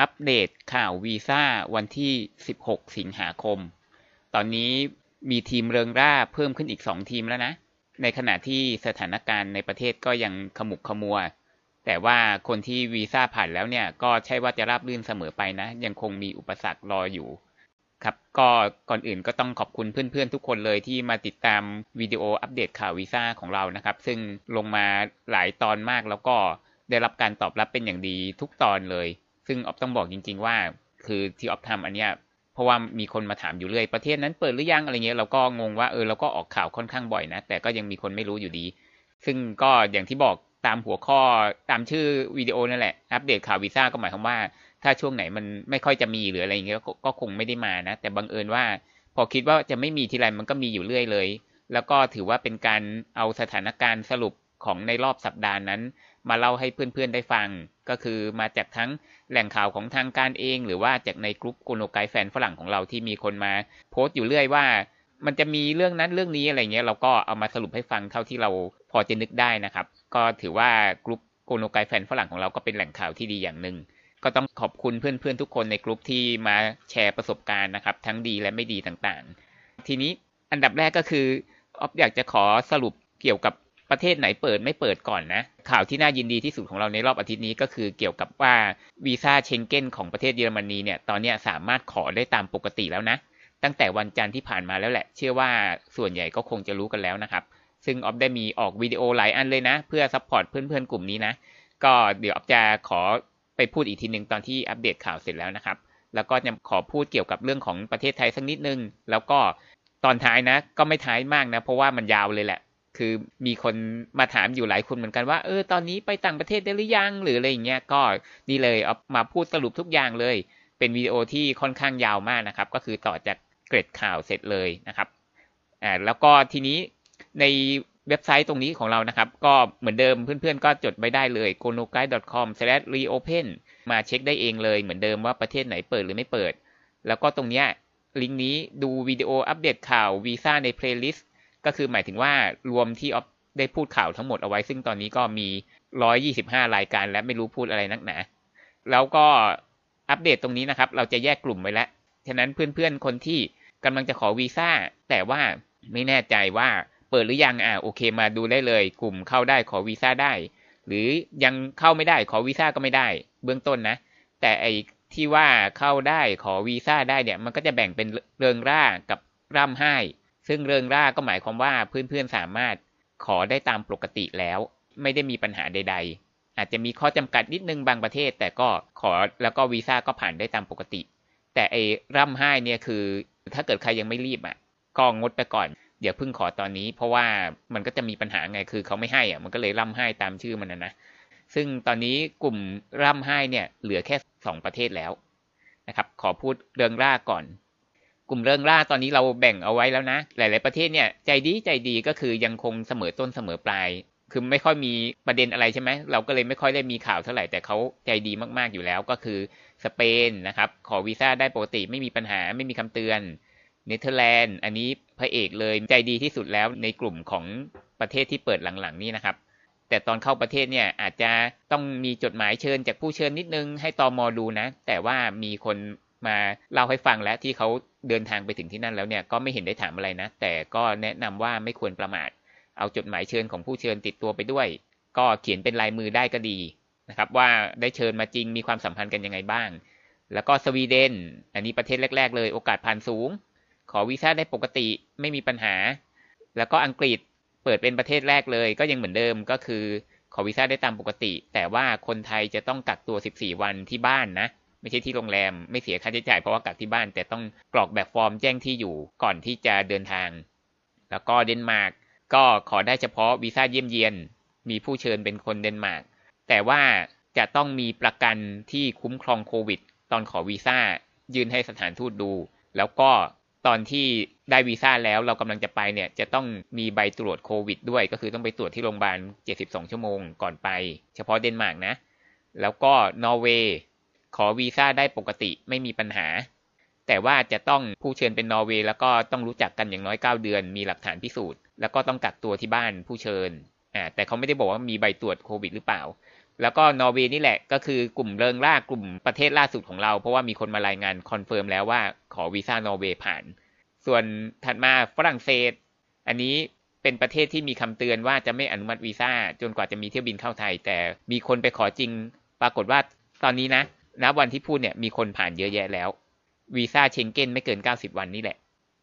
อัปเดตข่าววีซ่าวันที่ 16 สิงหาคม ตอนนี้มีทีมเริงร่าเพิ่มขึ้นอีก 2 ทีมแล้วนะ ในขณะที่สถานการณ์ในประเทศก็ยังขมุกขมัว แต่ว่าคนที่วีซ่าผ่านแล้วเนี่ยก็ใช่ว่าจะราบรื่นเสมอไปนะ ยังคงมีอุปสรรครออยู่ ครับก็ก่อนอื่นก็ต้องขอบคุณเพื่อนๆทุกคนเลยที่มาติดตามวิดีโออัปเดตข่าววีซ่าของเรานะครับ ซึ่งลงมาหลายตอนมากแล้วก็ได้รับการตอบรับเป็นอย่างดีทุกตอนเลย ซึ่งออฟต้องบอกจริง ๆ ว่า คือที่ออฟทำอันเนี้ยเพราะว่ามีคนมาถามอยู่เรื่อยประเทศนั้นเปิดหรือยังอะไรเงี้ยเราก็งงว่าเออเราก็ออกข่าวค่อนข้างบ่อยนะ แต่ก็ยังมีคนไม่รู้อยู่ดี ซึ่งก็อย่างที่บอกตามหัวข้อตามชื่อวิดีโอนั่นแหละอัปเดตข่าววีซ่าก็หมายความว่า ถ้าช่วงไหนมันไม่ค่อยจะมีหรืออะไรเงี้ยก็คงไม่ได้มานะ แต่บังเอิญว่า พอคิดว่าจะไม่มีทีไรมันก็มีอยู่เรื่อยเลย แล้วก็ถือว่าเป็นการเอาสถานการณ์สรุปของในรอบสัปดาห์นั้น มาเล่าให้เพื่อนๆได้ฟัง ก็คือมาจากทั้ง แหล่งข่าวของทางการเอง หรือว่าจากในกลุ่มโกโนไกแฟนฝรั่งของเราที่มีคนมาโพสต์อยู่เรื่อยว่า มันจะมีเรื่องนั้นเรื่องนี้อะไรเงี้ยเราก็เอามาสรุปให้ฟังเท่าที่เราพอจะนึกได้นะครับ ก็ถือว่ากลุ่มโกโนไกแฟนฝรั่งของเราก็เป็นแหล่งข่าวที่ดีอย่างหนึ่งก็ต้องขอบคุณเพื่อนๆทุกคนในกลุ่มที่มาแชร์ประสบการณ์นะครับ ทั้งดีและไม่ดีต่างๆ ทีนี้อันดับแรกก็คือออฟอยากจะขอสรุปเกี่ยวกับ ประเทศไหนเปิดไม่เปิดก่อนนะ ข่าวที่น่ายินดีที่สุดของเราในรอบอาทิตย์นี้ก็คือเกี่ยวกับว่าวีซ่าเชงเก้นของประเทศเยอรมนีเนี่ยตอนนี้สามารถขอได้ตามปกติแล้วนะ ตั้งแต่วันจันทร์ที่ผ่านมาแล้วแหละ เชื่อว่าส่วนใหญ่ก็คงจะรู้กันแล้วนะครับ ซึ่งออฟได้มีออกวิดีโอหลายอันเลยนะ เพื่อ support เพื่อนๆกลุ่มนี้นะ ก็เดี๋ยวออฟจะขอไปพูดอีกทีหนึ่งตอนที่อัปเดตข่าวเสร็จแล้วนะครับ แล้วก็จะขอพูดเกี่ยวกับเรื่องของประเทศไทยสักนิดนึง แล้วก็ตอนท้ายนะ ก็ไม่ท้ายมากนะ เพราะว่ามันยาวเลยแหละ คือมีคนมาถามอยู่หลายคนเหมือนกันว่าเออตอนนี้ไปต่างประเทศได้หรือยังหรืออะไรอย่างเงี้ยก็นี่เลยเอามาพูดสรุปทุกอย่างเลย เป็นวิดีโอที่ค่อนข้างยาวมากนะครับ ก็คือต่อจากเกร็ดข่าวเสร็จเลยนะครับอ่าแล้วก็ทีนี้ในเว็บไซต์ตรงนี้ของเรานะครับ ก็เหมือนเดิมเพื่อนๆ ก็จดไว้ได้เลย g o n o g u i d e c o m r e o p e n มาเช็คได้เองเลยเหมือนเดิมว่าประเทศไหนเปิดหรือไม่เปิด แล้วก็ตรงเนี้ยลิงก์นี้ดูวิดีโออัปเดตข่าววีซ่าใน playlist ก็คือหมายถึงว่ารวมที่ออฟได้พูดข่าวทั้งหมดเอาไว้ ซึ่งตอนนี้ก็มี 125 รายการและไม่รู้พูดอะไรนักหนา แล้วก็อัปเดตตรงนี้นะครับ เราจะแยกกลุ่มไว้แล้ว ฉะนั้นเพื่อนๆ คนที่กำลังจะขอวีซ่า แต่ว่าไม่แน่ใจว่าเปิดหรือยังอ่าโอเคมาดูได้เลย กลุ่มเข้าได้ขอวีซ่าได้ หรือยังเข้าไม่ได้ขอวีซ่าก็ไม่ได้ เบื้องต้นนะ แต่ไอที่ว่าเข้าได้ขอวีซ่าได้เนี่ย มันก็จะแบ่งเป็นเริงร่ากับร่ำไห้ ซึ่งเริงร่าก็หมายความว่าเพื่อนๆสามารถขอได้ตามปกติแล้ว ไม่ได้มีปัญหาใด ๆ อาจจะมีข้อจำกัดนิดนึงบางประเทศ แต่ก็ขอแล้วก็วีซ่าก็ผ่านได้ตามปกติ แต่ไอ้ร่ำไห้เนี่ยคือ ถ้าเกิดใครยังไม่รีบอะก็งดไปก่อนเดี๋ยวเพิ่งขอตอนนี้ เพราะว่ามันก็จะมีปัญหาไงคือเขาไม่ให้อะมันก็เลยร่ำไห้ตามชื่อมันนะนะซึ่งตอนนี้กลุ่มร่ำไห้เนี่ยเหลือแค่สองประเทศแล้วนะครับขอพูดเรื่องล่าก่อน กลุ่มเรื่องล่าตอนนี้เราแบ่งเอาไว้แล้วนะ หลาย ๆ ประเทศเนี่ยใจดีใจดีก็คือยังคงเสมอต้นเสมอปลาย คือไม่ค่อยมีประเด็นอะไรใช่ไหมเราก็เลยไม่ค่อยได้มีข่าวเท่าไหร่แต่เขาใจดีมากๆอยู่แล้วก็คือสเปนนะครับ ขอวีซ่าได้ปกติไม่มีปัญหาไม่มีคำเตือนเนเธอร์แลนด์อันนี้พระเอกเลยใจดีที่สุดแล้วในกลุ่มของประเทศที่เปิดหลังๆ นี้นะครับแต่ตอนเข้าประเทศเนี่ยอาจจะต้องมีจดหมายเชิญจากผู้เชิญนิดนึงให้ตอมอดูนะ แต่ว่ามีคนมาเล่าให้ฟังแล้วที่เขา เดินทางไปถึงที่นั่นแล้วเนี่ยก็ไม่เห็นได้ถามอะไรนะ แต่ก็แนะนำว่าไม่ควรประมาท เอาจดหมายเชิญของผู้เชิญติดตัวไปด้วย ก็เขียนเป็นลายมือได้ก็ดีนะครับ ว่าได้เชิญมาจริงมีความสัมพันธ์กันยังไงบ้าง แล้วก็สวีเดน อันนี้ประเทศแรก ๆ เลยโอกาสผ่านสูง ขอวีซ่าได้ปกติไม่มีปัญหา แล้วก็อังกฤษเปิดเป็นประเทศแรกเลย ก็ยังเหมือนเดิมก็คือขอวีซ่าได้ตามปกติ แต่ว่าคนไทยจะต้องกักตัว 14 วันที่บ้านนะ ไม่ใช่ที่โรงแรม ไม่เสียค่าใช้จ่ายเพราะว่ากักที่บ้าน แต่ต้องกรอกแบบฟอร์มแจ้งที่อยู่ก่อนที่จะเดินทาง แล้วก็เดนมาร์กก็ขอได้เฉพาะวีซ่าเยี่ยมเยียน มีผู้เชิญเป็นคนเดนมาร์กแต่ว่าจะต้องมีประกันที่คุ้มครองโควิด ตอนขอวีซ่ายื่นให้สถานทูตดู แล้วก็ตอนที่ได้วีซ่าแล้วเรากำลังจะไปเนี่ยจะต้องมีใบตรวจโควิดด้วย ก็คือต้องไปตรวจที่โรงพยาบาล 72 ชั่วโมงก่อนไป เฉพาะเดนมาร์กนะ แล้วก็นอร์เวย์ ขอวีซ่าได้ปกติไม่มีปัญหา แต่ว่าจะต้องผู้เชิญเป็นนอร์เวย์แล้วก็ต้องรู้จักกันอย่างน้อย 9 เดือน มีหลักฐานพิสูจน์ แล้วก็ต้องกักตัวที่บ้านผู้เชิญอ่าแต่เขาไม่ได้บอกว่ามีใบตรวจโควิดหรือเปล่า แล้วก็นอร์เวย์นี่แหละก็คือกลุ่มเริงร่ากลุ่มประเทศล่าสุดของเรา เพราะว่ามีคนมารายงาน confirm แล้วว่าขอวีซ่านอร์เวย์ผ่าน ส่วนถัดมาฝรั่งเศส อันนี้เป็นประเทศที่มีคำเตือนว่าจะไม่อนุมัติวีซ่าจนกว่าจะมีเที่ยวบินเข้าไทย แต่มีคนไปขอจริง ปรากฏว่าตอนนี้นะ ณวันที่พูดเนี่ยมีคนผ่านเยอะแยะแล้ววีซ่าเชงเก้นไม่เกิน 90 วันนี่แหละ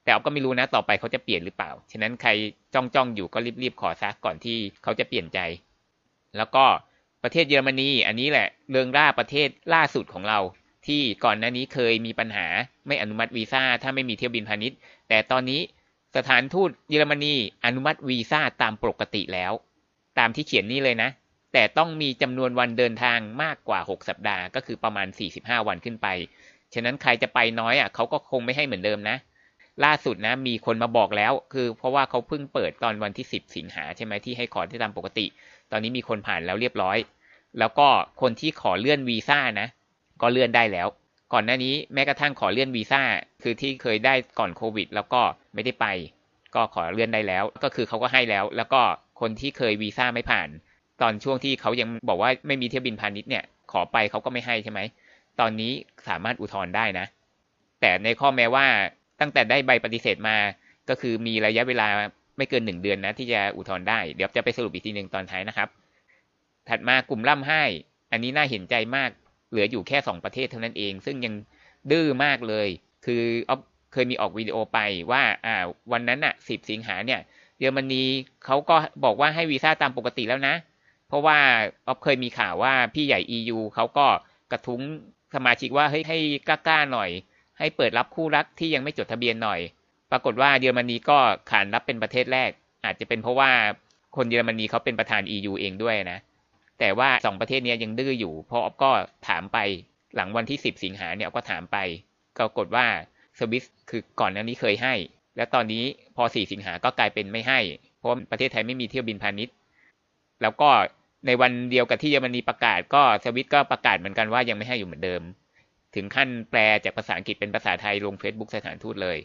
แต่เอาก็ไม่รู้นะต่อไปเขาจะเปลี่ยนหรือเปล่า ฉะนั้นใครจ้องจ้องอยู่ก็รีบๆขอซะก่อนที่เขาจะเปลี่ยนใจ แล้วก็ประเทศเยอรมนีอันนี้แหละเรื่องล่าประเทศล่าสุดของเรา ที่ก่อนหน้านี้เคยมีปัญหาไม่อนุมัติวีซ่าถ้าไม่มีเที่ยวบินพาณิชย์ แต่ตอนนี้สถานทูตเยอรมนีอนุมัติวีซ่าตามปกติแล้ว ตามที่เขียนนี่เลยนะ แต่ต้องมีจำนวนวันเดินทางมากกว่า 6 สัปดาห์ ก็คือประมาณ 45 วันขึ้นไป ฉะนั้นใครจะไปน้อยอะเขาก็คงไม่ให้เหมือนเดิมนะ ล่าสุดนะมีคนมาบอกแล้ว คือเพราะว่าเขาเพิ่งเปิดตอนวันที่ 10 สิงหาใช่ไหมที่ให้ขอที่ตามปกติ ตอนนี้มีคนผ่านแล้วเรียบร้อย แล้วก็คนที่ขอเลื่อนวีซ่านะ ก็เลื่อนได้แล้ว ก่อนหน้านี้แม้กระทั่งขอเลื่อนวีซ่า คือที่เคยได้ก่อนโควิด แล้วก็ไม่ได้ไป ก็ขอเลื่อนได้แล้ว ก็คือเขาก็ให้แล้ว แล้วก็คนที่เคยวีซ่าไม่ผ่าน ตอนช่วงที่เขายังบอกว่าไม่มีเที่ยวบินพาณิชย์เนี่ยขอไปเขาก็ไม่ให้ใช่ไหม ตอนนี้สามารถอุทธรณ์ได้นะ แต่ในข้อแม้ว่าตั้งแต่ได้ใบปฏิเสธมาก็คือมีระยะเวลาไม่เกินหนึ่งเดือนนะที่จะอุทธรณ์ได้ เดี๋ยวจะไปสรุปอีกทีหนึ่งตอนท้ายนะครับ ถัดมากลุ่มล่ำไห้ อันนี้น่าเห็นใจมาก เหลืออยู่แค่สองประเทศเท่านั้นเอง ซึ่งยังดื้อมากเลย คือออฟเคยมีออกวิดีโอไปว่าอ่าวันนั้นอะสิบสิงหาเนี่ยเยอรมนีเขาก็บอกว่าให้วีซ่าตามปกติแล้วนะ เพราะว่าออฟเคยมีข่าวว่าพี่ใหญ่ EU เขาก็กระทุ้งสมาชิกว่าเฮ้ยให้กล้าๆหน่อย ให้เปิดรับคู่รักที่ยังไม่จดทะเบียนหน่อย ปรากฏว่าเยอรมนีก็ขานรับเป็นประเทศแรก อาจจะเป็นเพราะว่าคนเยอรมนีเขาเป็นประธาน EU เองด้วยนะ แต่ว่าสองประเทศนี้ยังดื้ออยู่ เพราะออฟก็ถามไปหลังวันที่ 10 สิงหาเนี่ยออฟก็ถามไปก็ปรากฏว่าสวิสคือก่อนหน้านี้เคยให้ แล้วตอนนี้พอ 4 สิงหาก็กลายเป็นไม่ให้ เพราะประเทศไทยไม่มีเที่ยวบินพาณิชย์ แล้วก็ ในวันเดียวกับที่เยอรมนีประกาศก็สวิตก็ประกาศเหมือนกันว่ายังไม่ให้อยู่เหมือนเดิม ถึงขั้นแปลจากภาษาอังกฤษเป็นภาษาไทยลง Facebook สถานทูตเลย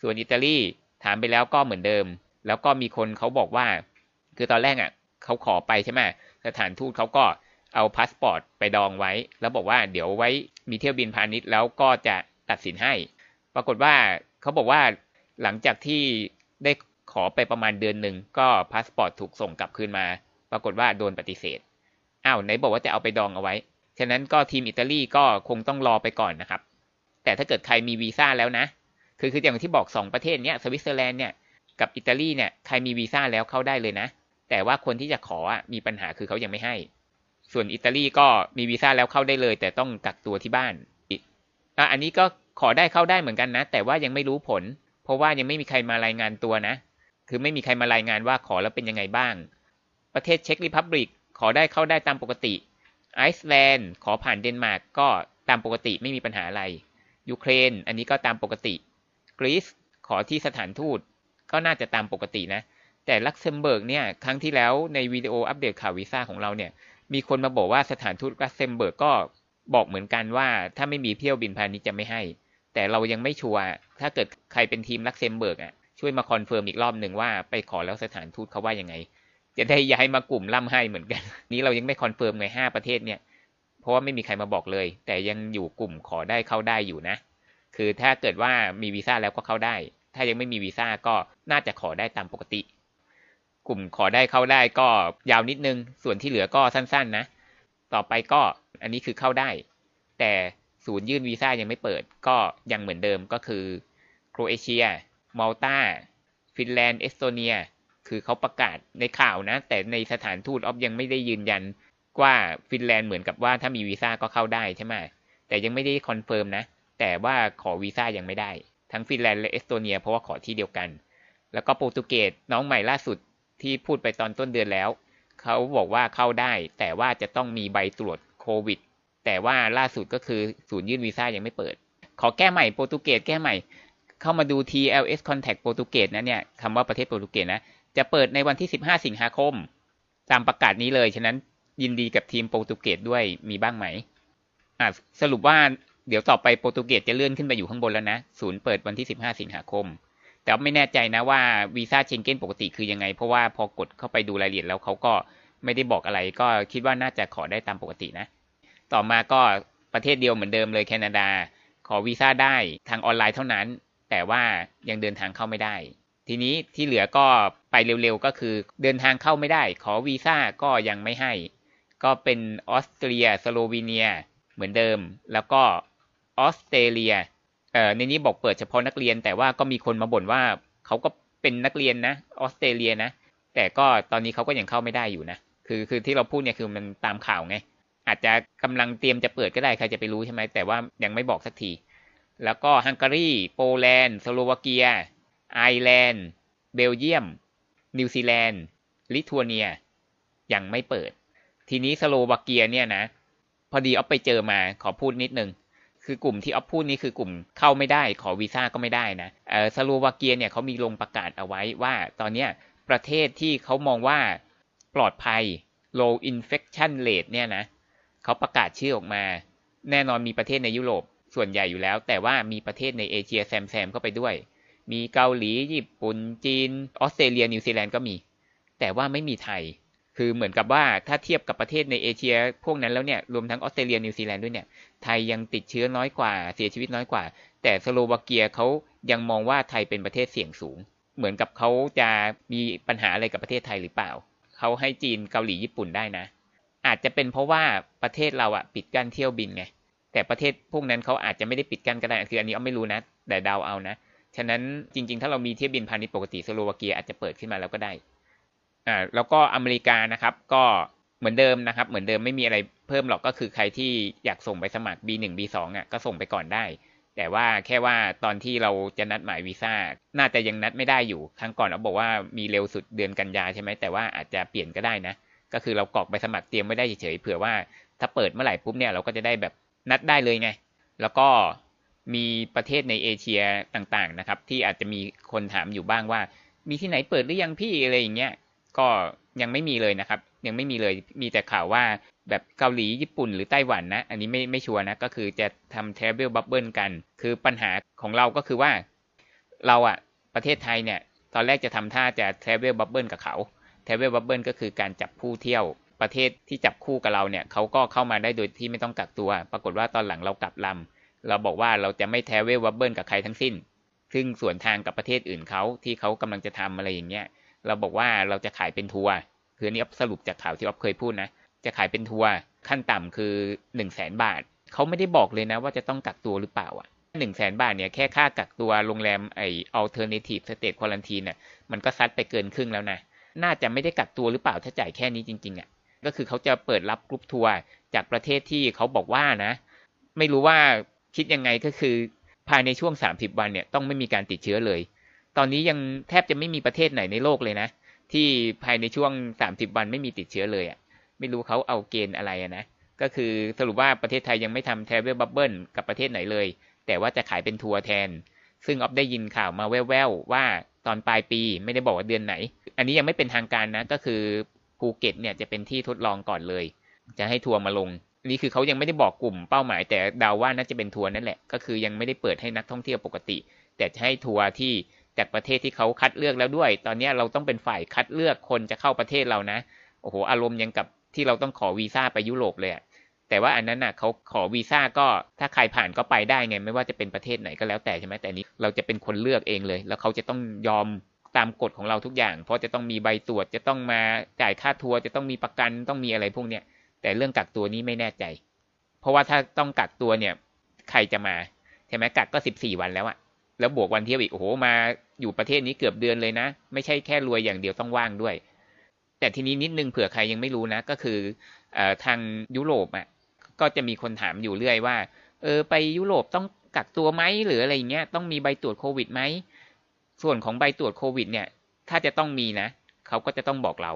ส่วนอิตาลีถามไปแล้วก็เหมือนเดิม แล้วก็มีคนเขาบอกว่า คือตอนแรกอะเขาขอไปใช่ไหมสถานทูตเขาก็เอาพาสปอร์ตไปดองไว้ แล้วบอกว่าเดี๋ยวไว้มีเที่ยวบินพาณิชย์แล้วก็จะตัดสินให้ ปรากฏว่าเขาบอกว่าหลังจากที่ได้ขอไปประมาณเดือนหนึ่งก็พาสปอร์ตถูกส่งกลับคืนมา ปรากฏว่าโดนปฏิเสธอ้าวไหนบอกว่าจะเอาไปดองเอาไว้ ฉะนั้นก็ทีมอิตาลีก็คงต้องรอไปก่อนนะครับ แต่ถ้าเกิดใครมีวีซ่าแล้วนะ คือคืออย่างที่บอกสองประเทศเนี้ยสวิตเซอร์แลนด์เนี่ยกับอิตาลีเนี่ยใครมีวีซ่าแล้วเข้าได้เลยนะ แต่ว่าคนที่จะขออะมีปัญหาคือเขายังไม่ให้ ส่วนอิตาลีก็มีวีซ่าแล้วเข้าได้เลย แต่ต้องกักตัวที่บ้านอะอันนี้ก็ขอได้เข้าได้เหมือนกันนะ แต่ว่ายังไม่รู้ผล เพราะว่ายังไม่มีใครมารายงานตัวนะ คือไม่มีใครมารายงานว่าขอแล้วเป็นยังไงบ้าง ประเทศ Czech Republic ขอได้เข้าได้ตามปกติ ไอซ์แลนด์ขอผ่านเดนมาร์กก็ตามปกติไม่มีปัญหาอะไร ยูเครน อันนี้ก็ตามปกติ กรีซขอที่สถานทูตก็น่าจะตามปกตินะ แต่ลักเซมเบิร์กเนี่ยครั้งที่แล้วในวิดีโออัปเดตข่าววีซ่าของเราเนี่ย มีคนมาบอกว่าสถานทูตลักเซมเบิร์กก็บอกเหมือนกันว่า ถ้าไม่มีเที่ยวบินพาณิชย์จะไม่ให้ แต่เรายังไม่ชัวร์ถ้าเกิดใครเป็นทีมลักเซมเบิร์กอะช่วยมา confirm อีกรอบหนึ่งว่าไปขอแล้วสถานทูตเขาว่ายังไง จะได้ย้ายมากลุ่มร่ำไห้เหมือนกัน นี้เรายังไม่ confirm ไงห้าประเทศเนี่ย เพราะว่าไม่มีใครมาบอกเลย แต่ยังอยู่กลุ่มขอได้เข้าได้อยู่นะ คือถ้าเกิดว่ามีวีซ่าแล้วก็เข้าได้ ถ้ายังไม่มีวีซ่าก็น่าจะขอได้ตามปกติ กลุ่มขอได้เข้าได้ก็ยาวนิดนึง ส่วนที่เหลือก็สั้น ๆ นะ ต่อไปก็อันนี้คือเข้าได้ แต่ศูนย์ยื่นวีซ่ายังไม่เปิด ก็ยังเหมือนเดิมก็คือโครเอเชียมัลตา ฟินแลนด์ เอสโตเนีย คือเขาประกาศในข่าวนะ แต่ในสถานทูตออฟยังไม่ได้ยืนยันว่าฟินแลนด์เหมือนกับว่าถ้ามีวีซ่าก็เข้าได้ใช่ไหมแต่ยังไม่ได้ confirm นะ แต่ว่าขอวีซ่ายังไม่ได้ ทั้งฟินแลนด์และเอสโตเนีย เพราะว่าขอที่เดียวกัน แล้วก็โปรตุเกสน้องใหม่ล่าสุดที่พูดไปตอนต้นเดือนแล้ว เขาบอกว่าเข้าได้ แต่ว่าจะต้องมีใบตรวจโควิด แต่ว่าล่าสุดก็คือศูนย์ยื่นวีซ่ายังไม่เปิด ขอแก้ใหม่โปรตุเกสแก้ใหม่ เข้ามาดู TLS Contact โปรตุเกสนะเนี่ยคำว่าประเทศโปรตุเกสนะ จะเปิดในวันที่ 15 สิงหาคม ตามประกาศนี้เลย ฉะนั้นยินดีกับทีมโปรตุเกสด้วยมีบ้างไหมอะสรุปว่าเดี๋ยวต่อไปโปรตุเกสจะเลื่อนขึ้นไปอยู่ข้างบนแล้วนะศูนย์เปิดวันที่ 15 สิงหาคม แต่ไม่แน่ใจนะว่าวีซ่าเชงเก้นปกติคือยังไง เพราะว่าพอกดเข้าไปดูรายละเอียดแล้วเขาก็ไม่ได้บอกอะไร ก็คิดว่าน่าจะขอได้ตามปกตินะ ต่อมาก็ประเทศเดียวเหมือนเดิมเลยแคนาดา ขอวีซ่าได้ทางออนไลน์เท่านั้น แต่ว่ายังเดินทางเข้าไม่ได้ ทีนี้ที่เหลือก็ ไปเร็วๆก็คือเดินทางเข้าไม่ได้ ขอวีซ่าก็ยังไม่ให้ ก็เป็นออสเตรียสโลวีเนีย เหมือนเดิม แล้วก็ออสเตรเลียเอ่อในนี้บอกเปิดเฉพาะนักเรียน แต่ว่าก็มีคนมาบ่นว่าเขาก็เป็นนักเรียนนะออสเตรเลียนะ แต่ก็ตอนนี้เขาก็ยังเข้าไม่ได้อยู่นะคือคือที่เราพูดเนี่ยคือมันตามข่าวไง อาจจะกำลังเตรียมจะเปิดก็ได้ใครจะไปรู้ใช่ไหมแต่ว่ายังไม่บอกสักที แล้วก็ฮังการีโปแลนด์สโลวาเกียไอร์แลนด์เบลเยียม นิวซีแลนด์ ลิทัวเนีย ยังไม่เปิด ทีนี้สโลวาเกียเนี่ยนะ พอดีออฟไปเจอมาขอพูดนิดนึง คือกลุ่มที่ออฟพูดนี้คือกลุ่มเข้าไม่ได้ ขอวีซ่าก็ไม่ได้นะเออสโลวาเกียเนี่ยเขามีลงประกาศเอาไว้ว่าตอนเนี้ยประเทศที่เขามองว่าปลอดภัย low infection rate เนี่ยนะเขาประกาศชื่อออกมา แน่นอนมีประเทศในยุโรปส่วนใหญ่อยู่แล้ว แต่ว่ามีประเทศในเอเชียแซมแซมเข้าไปด้วย มีเกาหลี ญี่ปุ่น จีน ออสเตรเลีย นิวซีแลนด์ก็มี แต่ว่าไม่มีไทย คือเหมือนกับว่าถ้าเทียบกับประเทศในเอเชีย พวกนั้นแล้วเนี่ย รวมทั้งออสเตรเลีย นิวซีแลนด์ด้วยเนี่ย ไทยยังติดเชื้อน้อยกว่า เสียชีวิตน้อยกว่า แต่สโลวาเกียเขายังมองว่าไทยเป็นประเทศเสี่ยงสูง เหมือนกับเขาจะมีปัญหาอะไรกับประเทศไทยหรือเปล่า เขาให้จีน เกาหลี ญี่ปุ่นได้นะ อาจจะเป็นเพราะว่าประเทศเราอะปิดกั้นเที่ยวบินไง แต่ประเทศพวกนั้นเขาอาจจะไม่ได้ปิดกั้นก็ได้ คืออันนี้อ้อไม่รู้นะ แต่เดาเอานะ ฉะนั้นจริง ๆ ถ้าเรามีเที่ยวบินพาณิชย์ปกติสโลวาเกียอาจจะเปิดขึ้นมาแล้วก็ได้อ่าแล้วก็อเมริกานะครับก็เหมือนเดิมนะครับ เหมือนเดิมไม่มีอะไรเพิ่มหรอกก็คือใครที่อยากส่งไปสมัคร B1 B2 อะก็ส่งไปก่อนได้ แต่ว่าแค่ว่าตอนที่เราจะนัดหมายวีซ่าน่าจะยังนัดไม่ได้อยู่ครั้งก่อนเราบอกว่ามีเร็วสุดเดือนกันยาใช่ไหมแต่ว่าอาจจะเปลี่ยนก็ได้นะ ก็คือเรากรอกไปสมัครเตรียมไม่ได้เฉยๆเผื่อว่าถ้าเปิดเมื่อไหร่ปุ๊บเนี่ยเราก็จะได้แบบนัดได้เลยไง แล้วก็ มีประเทศในเอเชียต่างๆนะครับ ที่อาจจะมีคนถามอยู่บ้างว่า มีที่ไหนเปิดหรือยังพี่อะไรอย่างเงี้ยก็ยังไม่มีเลยนะครับ ยังไม่มีเลยมีแต่ข่าวว่าแบบเกาหลีญี่ปุ่นหรือไต้หวันนะ อันนี้ไม่ไม่ชัวร์นะ ก็คือจะทำ travel bubble กัน คือปัญหาของเราก็คือว่า เราอะประเทศไทยเนี่ย ตอนแรกจะทำท่าจะ travel bubble กับเขา travel bubble ก็คือการจับผู้เที่ยวประเทศที่จับคู่กับเราเนี่ยเขาก็เข้ามาได้โดยที่ไม่ต้องกักตัว ปรากฏว่าตอนหลังเรากลับลำ เราบอกว่าเราจะไม่ travel bubble กับใครทั้งสิ้น ซึ่งสวนทางกับประเทศอื่นเขาที่เขากำลังจะทำอะไรอย่างเงี้ย เราบอกว่าเราจะขายเป็นทัวร์ คืออันนี้สรุปจากข่าวที่อ๊อฟเคยพูดนะ จะขายเป็นทัวร์ขั้นต่ำคือหนึ่งแสนบาท เขาไม่ได้บอกเลยนะว่าจะต้องกักตัวหรือเปล่าอะหนึ่งแสนบาทเนี่ยแค่ค่ากักตัวโรงแรมไอ alternative state quarantine เนี่ยมันก็ซัดไปเกินครึ่งแล้วนะ น่าจะไม่ได้กักตัวหรือเปล่าถ้าจ่ายแค่นี้จริงๆอะ ก็คือเขาจะเปิดรับกรุ๊ปทัวร์จากประเทศที่เขาบอกว่านะ ไม่รู้ว่า คิดยังไงก็คือภายในช่วง 30 วันเนี่ยต้องไม่มีการติดเชื้อเลย ตอนนี้ยังแทบจะไม่มีประเทศไหนในโลกเลยนะ ที่ภายในช่วง 30 วันไม่มีติดเชื้อเลยอะไม่รู้เขาเอาเกณฑ์อะไรนะ ก็คือสรุปว่าประเทศไทยยังไม่ทำ travel bubble กับประเทศไหนเลย แต่ว่าจะขายเป็นทัวร์แทน ซึ่งออฟได้ยินข่าวมาแว่วๆว่าตอนปลายปีไม่ได้บอกว่าเดือนไหน อันนี้ยังไม่เป็นทางการนะ ก็คือภูเก็ตเนี่ยจะเป็นที่ทดลองก่อนเลย จะให้ทัวร์มาลง นี่คือเขายังไม่ได้บอกกลุ่มเป้าหมาย แต่เดาว่าน่าจะเป็นทัวร์นั่นแหละ ก็คือยังไม่ได้เปิดให้นักท่องเที่ยวปกติ แต่จะให้ทัวร์ที่จากประเทศที่เขาคัดเลือกแล้วด้วย ตอนนี้เราต้องเป็นฝ่ายคัดเลือกคนจะเข้าประเทศเรานะ โอ้โห อารมณ์ยังกับที่เราต้องขอวีซ่าไปยุโรปเลยแต่ว่าอันนั้นน่ะเขาขอวีซ่าก็ถ้าใครผ่านก็ไปได้ไง ไม่ว่าจะเป็นประเทศไหนก็แล้วแต่ใช่ไหมแต่นี้เราจะเป็นคนเลือกเองเลย แล้วเขาจะต้องยอมตามกฎของเราทุกอย่าง เพราะจะต้องมีใบตรวจจะต้องมาจ่ายค่าทัวร์จะต้องมีประกันต้องมีอะไรพวกเนี้ย แต่เรื่องกักตัวนี้ไม่แน่ใจ เพราะว่าถ้าต้องกักตัวเนี่ย ใครจะมาใช่ไหมกักก็สิบสี่วันแล้วอะแล้วบวกวันเที่ยวอีกโอ้โหมาอยู่ประเทศนี้เกือบเดือนเลยนะ ไม่ใช่แค่รวยอย่างเดียวต้องว่างด้วย แต่ทีนี้นิดนึงเผื่อใครยังไม่รู้นะ ก็คืออทางยุโรปอะก็จะมีคนถามอยู่เรื่อยว่าเออไปยุโรปต้องกักตัวไหมหรืออะไรเงี้ยต้องมีใบตรวจโควิดไหมส่วนของใบตรวจโควิดเนี่ย ถ้าจะต้องมีนะเขาก็จะต้องบอกเรา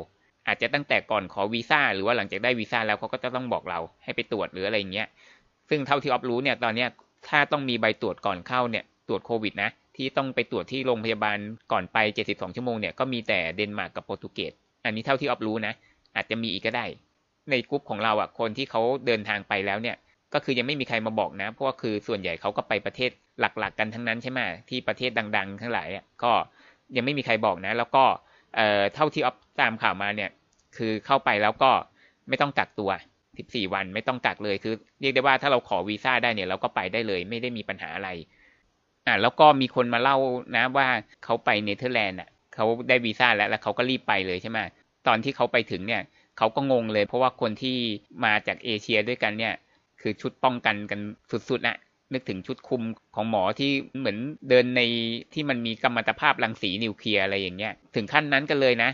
อาจจะตั้งแต่ก่อนขอวีซ่าหรือว่าหลังจากได้วีซ่าแล้วเขาก็จะต้องบอกเราให้ไปตรวจหรืออะไรอย่างเงี้ย ซึ่งเท่าที่ออฟรู้เนี่ยตอนเนี้ยถ้าต้องมีใบตรวจก่อนเข้าเนี่ยตรวจโควิดนะที่ต้องไปตรวจที่โรงพยาบาลก่อนไป 72 ชั่วโมงเนี่ยก็มีแต่เดนมาร์กกับโปรตุเกส อันนี้เท่าที่ออฟรู้นะ อาจจะมีอีกก็ได้ ในกลุ่มของเราอะคนที่เขาเดินทางไปแล้วเนี่ยก็คือยังไม่มีใครมาบอกนะ เพราะว่าคือส่วนใหญ่เขาก็ไปประเทศหลักๆ กันทั้งนั้นใช่ไหมที่ประเทศดัง ๆ ทั้งหลายอะก็ยังไม่มีใครบอกนะ แล้วก็เอ่อเท่าที่ออฟตามข่าวมาเนี่ย คือเข้าไปแล้วก็ไม่ต้องกักตัว 14 วันไม่ต้องกักเลยคือ เรียกได้ว่าถ้าเราขอวีซ่าได้เนี่ยเราก็ไปได้เลย ไม่ได้มีปัญหาอะไรอ่าแล้วก็มีคนมาเล่านะว่าเขาไปเนเธอร์แลนด์อะเขาได้วีซ่าแล้วแล้วเขาก็รีบไปเลยใช่ไหมตอนที่เขาไปถึงเนี่ยเขาก็งงเลย เพราะว่าคนที่มาจากเอเชียด้วยกันเนี่ย คือชุดป้องกันกันสุดๆนะนึกถึงชุดคุมของหมอที่เหมือนเดินในที่มันมีกัมมันตภาพรังสีนิวเคลียร์อะไรอย่างเงี้ย ถึงขั้นนั้นกันเลยนะ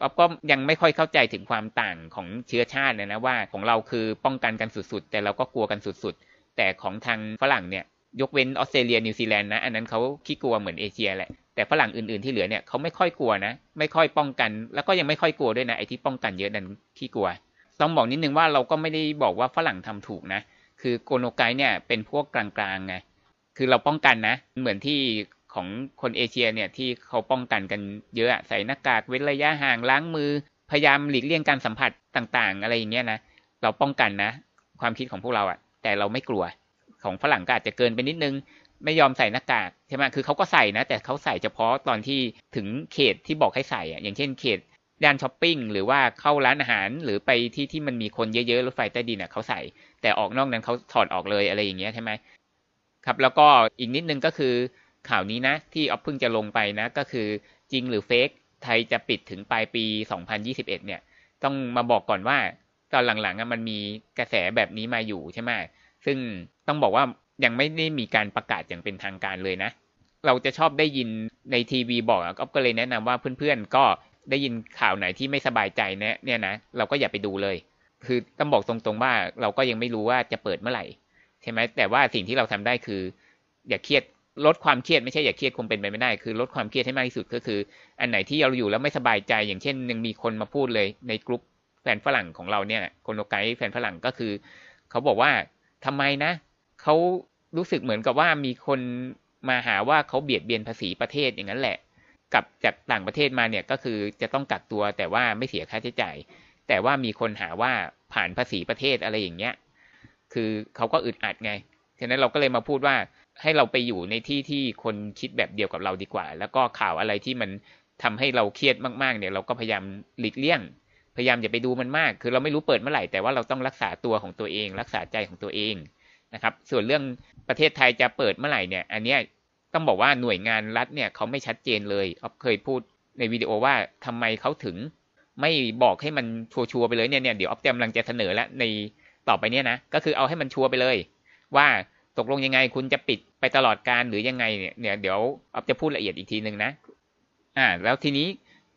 อ๊อฟก็ยังไม่ค่อยเข้าใจถึงความต่างของเชื้อชาตินะนะว่าของเราคือป้องกันกันสุดๆ แต่เราก็กลัวกันสุดๆ แต่ของทางฝรั่งเนี่ยยกเว้นออสเตรเลียนิวซีแลนด์นะอันนั้นเขาขี้กลัวเหมือนเอเชียแหละแต่ฝรั่งอื่นๆที่เหลือเนี่ยเขาไม่ค่อยกลัวนะ ไม่ค่อยป้องกัน แล้วก็ยังไม่ค่อยกลัวด้วยนะไอ้ที่ป้องกันเยอะนั้นขี้กลัว ต้องบอกนิดนึงว่าเราก็ไม่ได้บอกว่าฝรั่งทำถูกนะ คือโกโนไกเนี่ยเป็นพวกกลางๆไงคือเราป้องกันนะ เหมือนที่ ของคนเอเชียเนี่ยที่เขาป้องกันกันเยอะใส่หน้ากากเว้นระยะห่างล้างมือ พยายามหลีกเลี่ยงการสัมผัสต่าง ๆ อะไรอย่างเงี้ยนะเราป้องกันนะ ความคิดของพวกเราอะ่ะ แต่เราไม่กลัวของฝรั่งก็อาจจะเกินไปนิดนึง ไม่ยอมใส่หน้ากากใช่ไหมคือเขาก็ใส่นะ แต่เขาใส่เฉพาะตอนที่ถึงเขตที่บอกให้ใส่อะอย่างเช่นเขตด้านช้อปปิ้งหรือว่าเข้าร้านอาหารหรือไปที่ที่มันมีคนเยอะๆรถไฟใต้ดินอะเขาใส่ แต่ออกนอกนั้นเขาถอดออกเลยอะไรอย่างเงี้ยใช่ไหมครับ แล้วก็อีกนิดนึงก็คือ ข่าวนี้นะ ที่ออฟเพิ่งจะลงไปนะ ก็คือจริงหรือเฟกไทยจะปิดถึงปลายปี 2021 เนี่ย ต้องมาบอกก่อนว่าตอนหลังๆมันมีกระแสแบบนี้มาอยู่ใช่ไหมซึ่งต้องบอกว่ายังไม่ได้มีการประกาศอย่างเป็นทางการเลยนะ เราจะชอบได้ยินในทีวีบอกก็เลยแนะนำว่าเพื่อนๆก็ได้ยินข่าวไหนที่ไม่สบายใจเนี่ยเนี่ยนะเราก็อย่าไปดูเลย คือต้องบอกตรงๆว่าเราก็ยังไม่รู้ว่าจะเปิดเมื่อไหร่ใช่ไหมแต่ว่าสิ่งที่เราทำได้คือ อย่าเครียด ลดความเครียดไม่ใช่อย่าเครียดคงเป็นไปไม่ได้ คือลดความเครียดให้มากที่สุดก็คือ อันไหนที่เราอยู่แล้วไม่สบายใจ อย่างเช่นยังมีคนมาพูดเลยในกลุ่มแฟนฝรั่งของเราเนี่ยคนโนไกด์แฟนฝรั่งก็คือเขาบอกว่าทำไมนะเขารู้สึกเหมือนกับว่ามีคนมาหาว่าเขาเบียดเบียนภาษีประเทศอย่างนั้นแหละกับจากต่างประเทศมาเนี่ยก็คือจะต้องกักตัวแต่ว่าไม่เสียค่าใช้จ่าย แต่ว่ามีคนหาว่าผ่านภาษีประเทศอะไรอย่างเงี้ย คือเขาก็อึดอัดไง ฉะนั้นเราก็เลยมาพูดว่า ให้เราไปอยู่ในที่ที่คนคิดแบบเดียวกับเราดีกว่า แล้วก็ข่าวอะไรที่มันทำให้เราเครียดมากๆเนี่ยเราก็พยายามหลีกเลี่ยง พยายามอย่าไปดูมันมาก คือเราไม่รู้เปิดเมื่อไหร่แต่ว่าเราต้องรักษาตัวของตัวเอง รักษาใจของตัวเองนะครับ ส่วนเรื่องประเทศไทยจะเปิดเมื่อไหร่เนี่ย อันเนี้ยต้องบอกว่าหน่วยงานรัฐเนี่ยเขาไม่ชัดเจนเลยออฟเคยพูดในวิดีโอว่าทำไมเขาถึง ไม่บอกให้มันชัวร์ไปเลยเนี่ยเนี่ยเดี๋ยวออฟกำลังจะเสนอแล้วในต่อไปเนี่ยนะก็คือเอาให้มันชัวร์ไปเลย ว่า ตกลงยังไงคุณจะปิดไปตลอดการหรือยังไงเนี่ยเนี่ยเดี๋ยวออฟจะพูดละเอียดอีกทีหนึ่งนะ อ่า แล้วทีนี้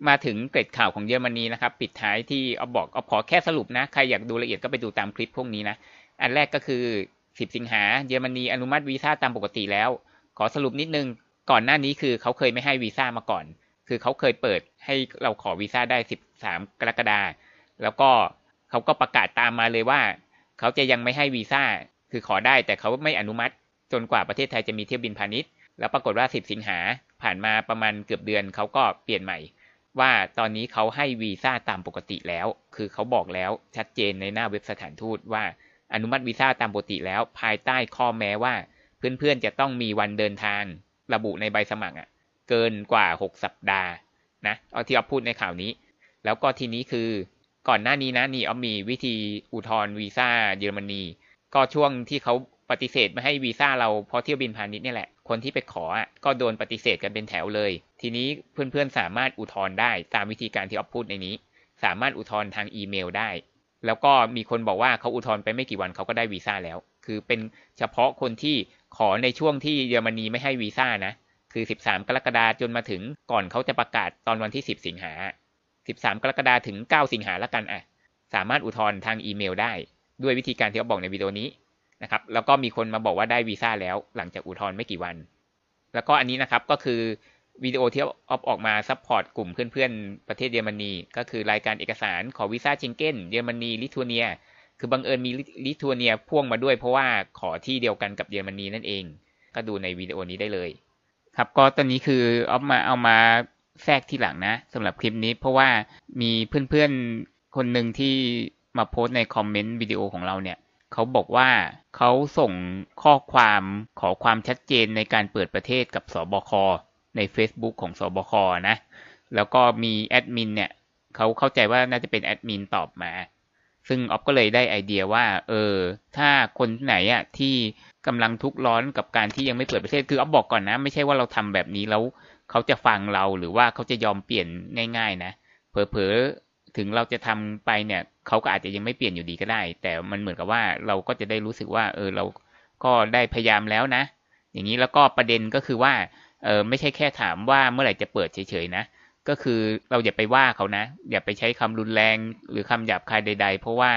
มาถึงเกร็ดข่าวของเยอรมนีนะครับ ปิดท้ายที่ออฟบอกออฟขอแค่สรุปนะ ใครอยากดูละเอียดก็ไปดูตามคลิปพวกนี้นะ อันแรกก็คือ 10 สิงหาเยอรมนีอนุมัติวีซ่าตามปกติแล้ว ขอสรุปนิดนึงก่อนหน้านี้คือเขาเคยไม่ให้วีซ่ามาก่อน คือเขาเคยเปิดให้เราขอวีซ่าได้ 13 กรกฎาแล้วก็เขาก็ประกาศตามมาเลยว่า เขาจะยังไม่ให้วีซ่า คือขอได้แต่เขาไม่อนุมัติ จนกว่าประเทศไทยจะมีเที่ยวบินพาณิชย์ แล้วปรากฏว่า 10 สิงหาผ่านมาประมาณเกือบเดือนเขาก็เปลี่ยนใหม่ ว่าตอนนี้เขาให้วีซ่าตามปกติแล้ว คือเขาบอกแล้วชัดเจนในหน้าเว็บสถานทูตว่าอนุมัติวีซ่าตามปกติแล้ว ภายใต้ข้อแม้ว่า เพื่อนๆจะต้องมีวันเดินทาง ระบุในใบสมัครอะเกินกว่า 6 สัปดาห์นะเอาที่เอาพูดในข่าวนี้ แล้วก็ทีนี้คือก่อนหน้านี้นะนี่เอามีวิธีอุทธรวีซ่าเยอรมนี ก็ช่วงที่เขาปฏิเสธไม่ให้วีซ่าเราเพราะเที่ยวบินพาณิชย์นี่แหละ คนที่ไปขออะก็โดนปฏิเสธกันเป็นแถวเลย ทีนี้เพื่อนๆสามารถอุทธรณ์ได้ตามวิธีการที่ออฟพูดในนี้ สามารถอุทธรณ์ทางอีเมลได้ แล้วก็มีคนบอกว่าเขาอุทธรณ์ไปไม่กี่วันเขาก็ได้วีซ่าแล้ว คือเป็นเฉพาะคนที่ขอในช่วงที่เยอรมนีไม่ให้วีซ่านะคือ 13 กรกฎาคมจนมาถึงก่อนเขาจะประกาศตอนวันที่ 10 สิงหา 13 กรกฎาคมถึง 9 สิงหาแล้วกันอะ สามารถอุทธรณ์ทางอีเมลได้ ด้วยวิธีการที่เขาบอกในวิดีโอนี้นะครับ แล้วก็มีคนมาบอกว่าได้วีซ่าแล้ว หลังจากอุทธรณ์ไม่กี่วัน แล้วก็อันนี้นะครับก็คือวิดีโอที่ออฟออกมา support กลุ่มเพื่อนๆ ประเทศเยอรมนี ก็คือรายการเอกสารขอวีซ่าเชงเก้นเยอรมนีลิทัวเนีย คือบังเอิญมีลิทัวเนียพ่วงมาด้วยเพราะว่าขอที่เดียวกันกับเยอรมนีนั่นเอง ก็ดูในวิดีโอนี้ได้เลย ครับก็ตอนนี้คือออฟมาเอามาแทรกที่หลังนะสำหรับคลิปนี้เพราะว่ามีเพื่อนๆคนหนึ่งที่ มาโพสต์ในคอมเมนต์วิดีโอของเราเนี่ยเขาบอกว่าเขาส่งข้อความขอความชัดเจนในการเปิดประเทศกับศบคใน Facebook ของศบคนะ แล้วก็มีแอดมินเนี่ยเขาเข้าใจว่าน่าจะเป็นแอดมินตอบมา ซึ่งออฟก็เลยได้ไอเดียว่า เออ ถ้าคนไหนอะที่กำลังทุกข์ร้อนกับการที่ยังไม่เปิดประเทศ คือออฟบอกก่อนนะ ไม่ใช่ว่าเราทำแบบนี้แล้วเขาจะฟังเราหรือว่าเขาจะยอมเปลี่ยนง่าย ๆ นะ เผลอๆถึงเราจะทำไปเนี่ย เขาก็อาจจะยังไม่เปลี่ยนอยู่ดีก็ได้ แต่มันเหมือนกับว่าเราก็จะได้รู้สึกว่า เออเราก็ได้พยายามแล้วนะ อย่างนี้แล้วก็ประเด็นก็คือว่าเออไม่ใช่แค่ถามว่าเมื่อไหร่จะเปิดเฉยๆนะ ก็คือเราอย่าไปว่าเขานะ อย่าไปใช้คำรุนแรงหรือคำหยาบคายใด ๆ เพราะว่า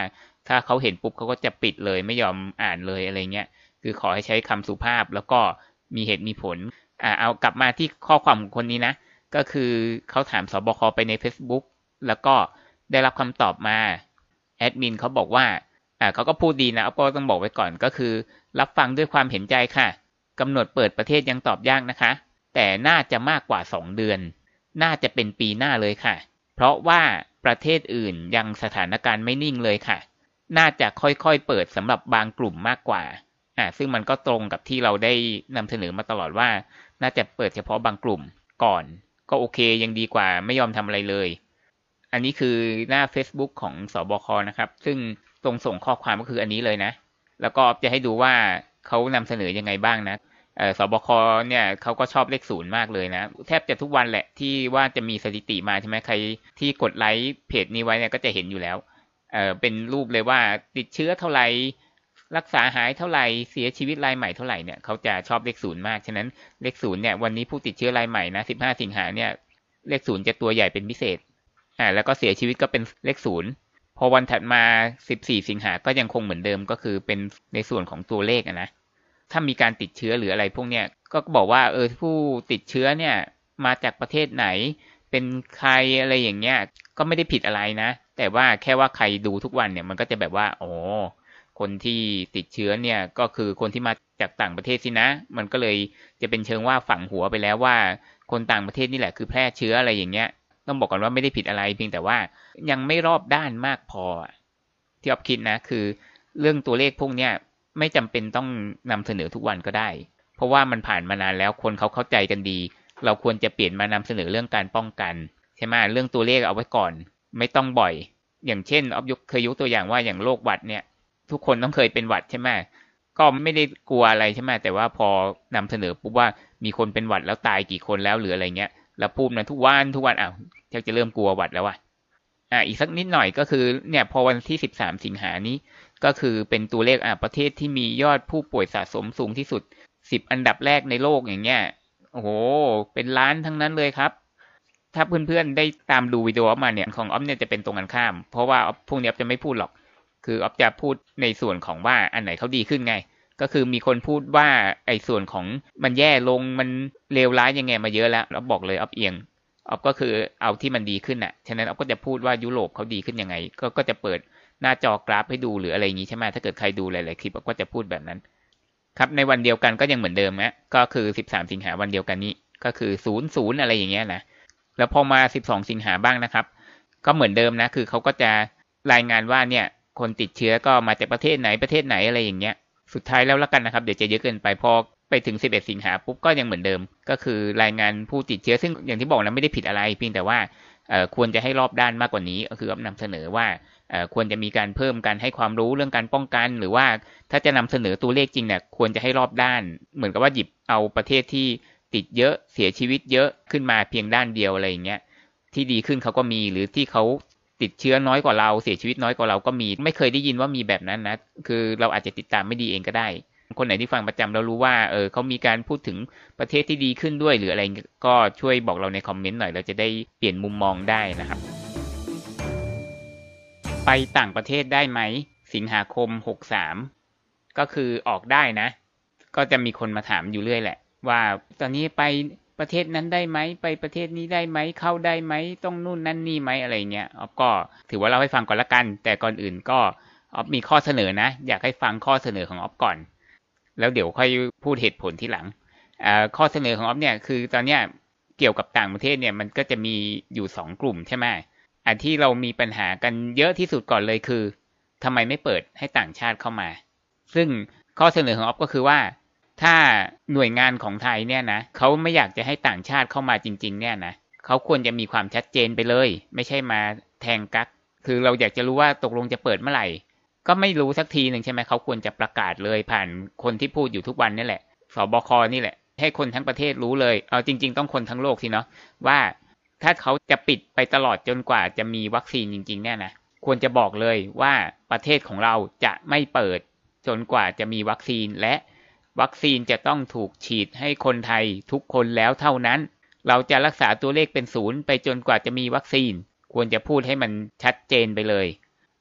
ถ้าเขาเห็นปุ๊บเขาก็จะปิดเลยไม่ยอมอ่านเลยอะไรเงี้ยคือขอให้ใช้คำสุภาพแล้วก็มีเหตุมีผลอ่าเอากลับมาที่ข้อความของคนนี้นะ ก็คือเขาถามสบคไปใน Facebook แล้วก็ได้รับคำตอบมา แอดมินเขาบอกว่าอ่าเขาก็พูดดีนะก็ต้องบอกไว้ก่อนก็คือ รับฟังด้วยความเห็นใจค่ะกำหนดเปิดประเทศยังตอบยากนะคะ แต่น่าจะมากกว่า 2 เดือน น่าจะเป็นปีหน้าเลยค่ะ เพราะว่าประเทศอื่นยังสถานการณ์ไม่นิ่งเลยค่ะ น่าจะค่อยๆเปิดสำหรับบางกลุ่มมากกว่าอ่า ซึ่งมันก็ตรงกับที่เราได้นำเสนอมาตลอดว่า น่าจะเปิดเฉพาะบางกลุ่มก่อน ก็โอเคยังดีกว่าไม่ยอมทำอะไรเลย อันนี้คือหน้า Facebook ของสอบคนะครับ ซึ่งตรงส่งข้อความก็คืออันนี้เลยนะ แล้วก็จะให้ดูว่าเขานำเสนอยังไงบ้างนะสบคเนี่ยเขาก็ชอบเลขศูนย์มากเลยนะ แทบจะทุกวันแหละที่ว่าจะมีสถิติมาใช่ไหมใครที่กดไลค์เพจนี้ไว้เนี่ยก็จะเห็นอยู่แล้วเออเป็นรูปเลยว่าติดเชื้อเท่าไหร่รักษาหายเท่าไหร่เสียชีวิตรายใหม่เท่าไหร่เนี่ยเขาจะชอบเลขศูนย์มากฉะนั้นเลขศูนย์เนี่ยวันนี้ผู้ติดเชื้อรายใหม่นะสิบห้าสิงหาเนี่ยเลขศูนย์จะตัวใหญ่เป็นพิเศษ อ่าแล้วก็เสียชีวิตก็เป็นเลขศูนย์พอวันถัดมาสิบสี่สิงหาก็ยังคงเหมือนเดิมก็คือเป็นในส่วนของตัวเลขนะถ้ามีการติดเชื้อหรืออะไรพวกเนี้ยก็บอกว่าเออผู้ติดเชื้อเนี่ยมาจากประเทศไหน เป็นใครอะไรอย่างเงี้ยก็ไม่ได้ผิดอะไรนะ แต่ว่าแค่ว่าใครดูทุกวันเนี่ยมันก็จะแบบว่าโอ้คนที่ติดเชื้อเนี่ยก็คือคนที่มาจากต่างประเทศสินะ มันก็เลยจะเป็นเชิงว่าฝังหัวไปแล้วว่า คนต่างประเทศนี่แหละคือแพร่เชื้ออะไรอย่างเงี้ย ต้องบอกก่อนว่าไม่ได้ผิดอะไรเพียงแต่ว่ายังไม่รอบด้านมากพอ ที่ออฟคิดนะคือ เรื่องตัวเลขพวกเนี้ยไม่จำเป็นต้องนำเสนอทุกวันก็ได้ เพราะว่ามันผ่านมานานแล้วคนเขาเข้าใจกันดี เราควรจะเปลี่ยนมานำเสนอเรื่องการป้องกันใช่ไหมเรื่องตัวเลขเอาไว้ก่อน ไม่ต้องบ่อย อย่างเช่นออฟยกเคยยกตัวอย่างว่าอย่างโรคหวัดเนี่ย ทุกคนต้องเคยเป็นหวัดใช่ไหมก็ไม่ได้กลัวอะไรใช่ไหมแต่ว่าพอนำเสนอปุ๊บว่ามีคนเป็นหวัดแล้วตายกี่คนแล้วหรืออะไรเงี้ย แล้วพูดนะทุกวันทุกวันอ้าวจะเริ่มกลัวหวัดแล้วว่ะอ่าอีกสักนิดหน่อยก็คือเนี่ยพอวันที่สิบสามสิงหานี้ ก็คือเป็นตัวเลขอะประเทศที่มียอดผู้ป่วยสะสมสูงที่สุดสิบอันดับแรกในโลกอย่างเงี้ยโอ้โห เป็นล้านทั้งนั้นเลยครับ ถ้าเพื่อนๆได้ตามดูวิดีโอมาเนี่ยของออฟเนี่ยจะเป็นตรงกันข้าม เพราะว่าพวกนี้ออฟจะไม่พูดหรอก คือออฟจะพูดในส่วนของว่าอันไหนเขาดีขึ้นไง ก็คือมีคนพูดว่าไอ้ส่วนของมันแย่ลงมันเลวร้ายยังไงมาเยอะแล้วเราบอกเลยออฟเอียงออฟก็คือเอาที่มันดีขึ้นอะ ฉะนั้นออฟก็จะพูดว่ายุโรปเขาดีขึ้นยังไง ก็ก็จะเปิดหน้าจอกราฟให้ดูหรืออะไรอย่างนี้ใช่ไหมถ้าเกิดใครดูหลายๆคลิปก็จะพูดแบบนั้น ครับในวันเดียวกันก็ยังเหมือนเดิมนะก็คือสิบสามสิงหาวันเดียวกันนี้ ก็คือศูนย์ศูนย์อะไรอย่างเงี้ยนะ แล้วพอมาสิบสองสิงหาบ้างนะครับ ก็เหมือนเดิมนะ คือเขาก็จะรายงานว่าเนี่ยคนติดเชื้อก็มาจากประเทศไหนประเทศไหนอะไรอย่างเงี้ย สุดท้ายแล้วละกันนะครับ เดี๋ยวจะเยอะเกินไปพอไปถึงสิบเอ็ดสิงหาปุ๊บก็ยังเหมือนเดิม ก็คือรายงานผู้ติดเชื้อซึ่งอย่างที่บอกนะไม่ได้ผิดอะไรเพียงแต่ว่าควรจะให้รอบด้านมากกว่านี้ ก็คือนำเสนอว่าควรจะมีการเพิ่มการให้ความรู้เรื่องการป้องกัน หรือว่าถ้าจะนำเสนอตัวเลขจริงเนี่ยควรจะให้รอบด้าน เหมือนกับว่าหยิบเอาประเทศที่ติดเยอะเสียชีวิตเยอะขึ้นมาเพียงด้านเดียวอะไรอย่างเงี้ยที่ดีขึ้นเขาก็มีหรือที่เขา ติดเชื้อน้อยกว่าเราเสียชีวิตน้อยกว่าเราก็มี ไม่เคยได้ยินว่ามีแบบนั้นนะคือเราอาจจะติดตามไม่ดีเองก็ได้ คนไหนที่ฟังประจำเรารู้ว่าเออเขามีการพูดถึงประเทศที่ดีขึ้นด้วย หรืออะไรก็ช่วยบอกเราในคอมเมนต์หน่อยเราจะได้เปลี่ยนมุมมองได้นะครับ ไปต่างประเทศได้ไหมสิงหาคมหกสามก็คือออกได้นะ ก็จะมีคนมาถามอยู่เรื่อยแหละ ว่าตอนนี้ไป ประเทศนั้นได้ไหมไปประเทศนี้ได้ไหมเข้าได้ไหมต้องนู่นนั่นนี่ไหมอะไรเงี้ยออฟก็ถือว่าเราให้ฟังก่อนละกัน แต่ก่อนอื่นก็ออฟมีข้อเสนอนะ อยากให้ฟังข้อเสนอของออฟก่อน แล้วเดี๋ยวค่อยพูดเหตุผลที่หลังข้อเสนอของออฟเนี่ยคือตอนเนี้ยเกี่ยวกับต่างประเทศเนี่ยมันก็จะมีอยู่สองกลุ่มใช่ไหมอันที่เรามีปัญหากันเยอะที่สุดก่อนเลยคือทำไมไม่เปิดให้ต่างชาติเข้ามา ซึ่งข้อเสนอของออฟก็คือว่า ถ้าหน่วยงานของไทยเนี่ยนะเขาไม่อยากจะให้ต่างชาติเข้ามาจริง ๆ เนี่ยนะเขาควรจะมีความชัดเจนไปเลย ไม่ใช่มาแทงกัก คือเราอยากจะรู้ว่าตกลงจะเปิดเมื่อไหร่ ก็ไม่รู้สักทีหนึ่งใช่ไหมเขาควรจะประกาศเลยผ่านคนที่พูดอยู่ทุกวันนี่แหละสบคนี่แหละ ให้คนทั้งประเทศรู้เลยเอาจริง ๆ ต้องคนทั้งโลกทีเนาะว่าถ้าเขาจะปิดไปตลอดจนกว่าจะมีวัคซีนจริง ๆ เนี่ยนะควรจะบอกเลยว่าประเทศของเราจะไม่เปิดจนกว่าจะมีวัคซีนและ วัคซีนจะต้องถูกฉีดให้คนไทยทุกคนแล้วเท่านั้น เราจะรักษาตัวเลขเป็นศูนย์ไปจนกว่าจะมีวัคซีน ควรจะพูดให้มันชัดเจนไปเลย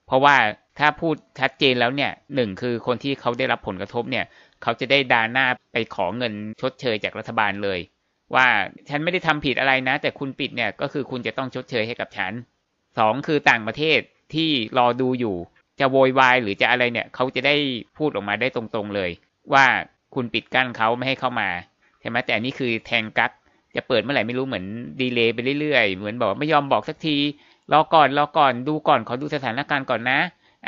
เพราะว่าถ้าพูดชัดเจนแล้วเนี่ยหนึ่งคือคนที่เขาได้รับผลกระทบเนี่ย เขาจะได้ดาหน้าไปขอเงินชดเชยจากรัฐบาลเลย ว่าฉันไม่ได้ทำผิดอะไรนะ แต่คุณปิดเนี่ยก็คือคุณจะต้องชดเชยให้กับฉันสองคือต่างประเทศที่รอดูอยู่ จะโวยวายหรือจะอะไรเนี่ย เขาจะได้พูดออกมาได้ตรงๆเลย ว่า คุณปิดกั้นเขาไม่ให้เข้ามาใช่ไหมแต่อันนี้คือแทงกักจะเปิดเมื่อไหร่ไม่รู้เหมือนดีเลย์ไปเรื่อยๆ เหมือนบอกไม่ยอมบอกสักทีรอก่อนรอก่อนดูก่อนขอดูสถานการณ์ก่อนนะ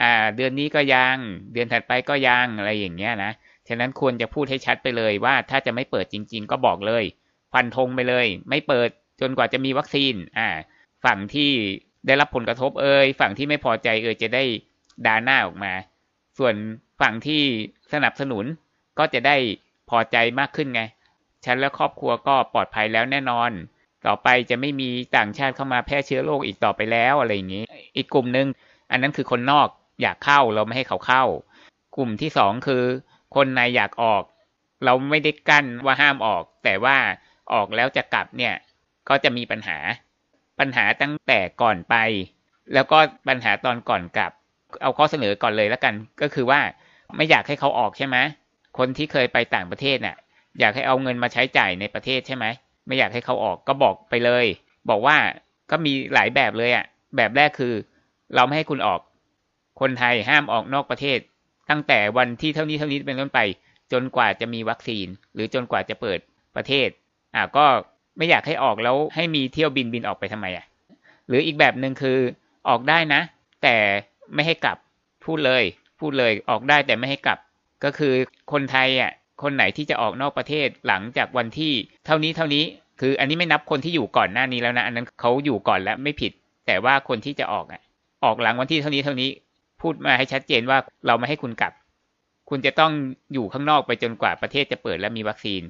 อ่า เดือนนี้ก็ยังเดือนถัดไปก็ยังอะไรอย่างเงี้ยนะฉะนั้นควรจะพูดให้ชัดไปเลยว่าถ้าจะไม่เปิดจริง ๆ ก็บอกเลยฟันธงไปเลย ไม่เปิดจนกว่าจะมีวัคซีน อ่า ฝั่งที่ได้รับผลกระทบเอ่ยฝั่งที่ไม่พอใจเอ่ยจะได้ด่าหน้าออกมา ส่วนฝั่งที่สนับสนุน ก็จะได้พอใจมากขึ้นไง ฉันและครอบครัวก็ปลอดภัยแล้วแน่นอน ต่อไปจะไม่มีต่างชาติเข้ามาแพร่เชื้อโรคอีกต่อไปแล้วอะไรอย่างนี้ อีกกลุ่มหนึ่งอันนั้นคือคนนอกอยากเข้าเราไม่ให้เขาเข้า กลุ่มที่สองคือ คนในอยากออก เราไม่ได้กั้นว่าห้ามออก แต่ว่าออกแล้วจะกลับเนี่ย ก็จะมีปัญหา ปัญหาตั้งแต่ก่อนไป แล้วก็ปัญหาตอนก่อนกลับ เอาข้อเสนอก่อนเลยแล้วกัน ก็คือว่าไม่อยากให้เขาออกใช่ไหม คนที่เคยไปต่างประเทศน่ะ อยากให้เอาเงินมาใช้จ่ายในประเทศใช่ไหม ไม่อยากให้เขาออกก็บอกไปเลย บอกว่าก็มีหลายแบบเลยอะ่ะ แบบแรกคือ เราไม่ให้คุณออก คนไทยห้ามออกนอกประเทศ ตั้งแต่วันที่เท่านี้เท่านี้เป็นต้นไป จนกว่าจะมีวัคซีน หรือจนกว่าจะเปิดประเทศ อ่าก็ไม่อยากให้ออกแล้วให้มีเที่ยวบินบินออกไปทำไมอะ หรืออีกแบบหนึ่งคือออกได้นะ แต่ไม่ให้กลับพูดเลย พูดเลยออกได้แต่ไม่ให้กลับ ก็คือคนไทยอะคนไหนที่จะออกนอกประเทศหลังจากวันที่เท่านี้เท่านี้ คืออันนี้ไม่นับคนที่อยู่ก่อนหน้านี้แล้วนะ อันนั้นเขาอยู่ก่อนแล้วไม่ผิด แต่ว่าคนที่จะออกอะ ออกหลังวันที่เท่านี้เท่านี้ พูดมาให้ชัดเจนว่าเราไม่ให้คุณกลับ คุณจะต้องอยู่ข้างนอกไปจนกว่าประเทศจะเปิดและมีวัคซีน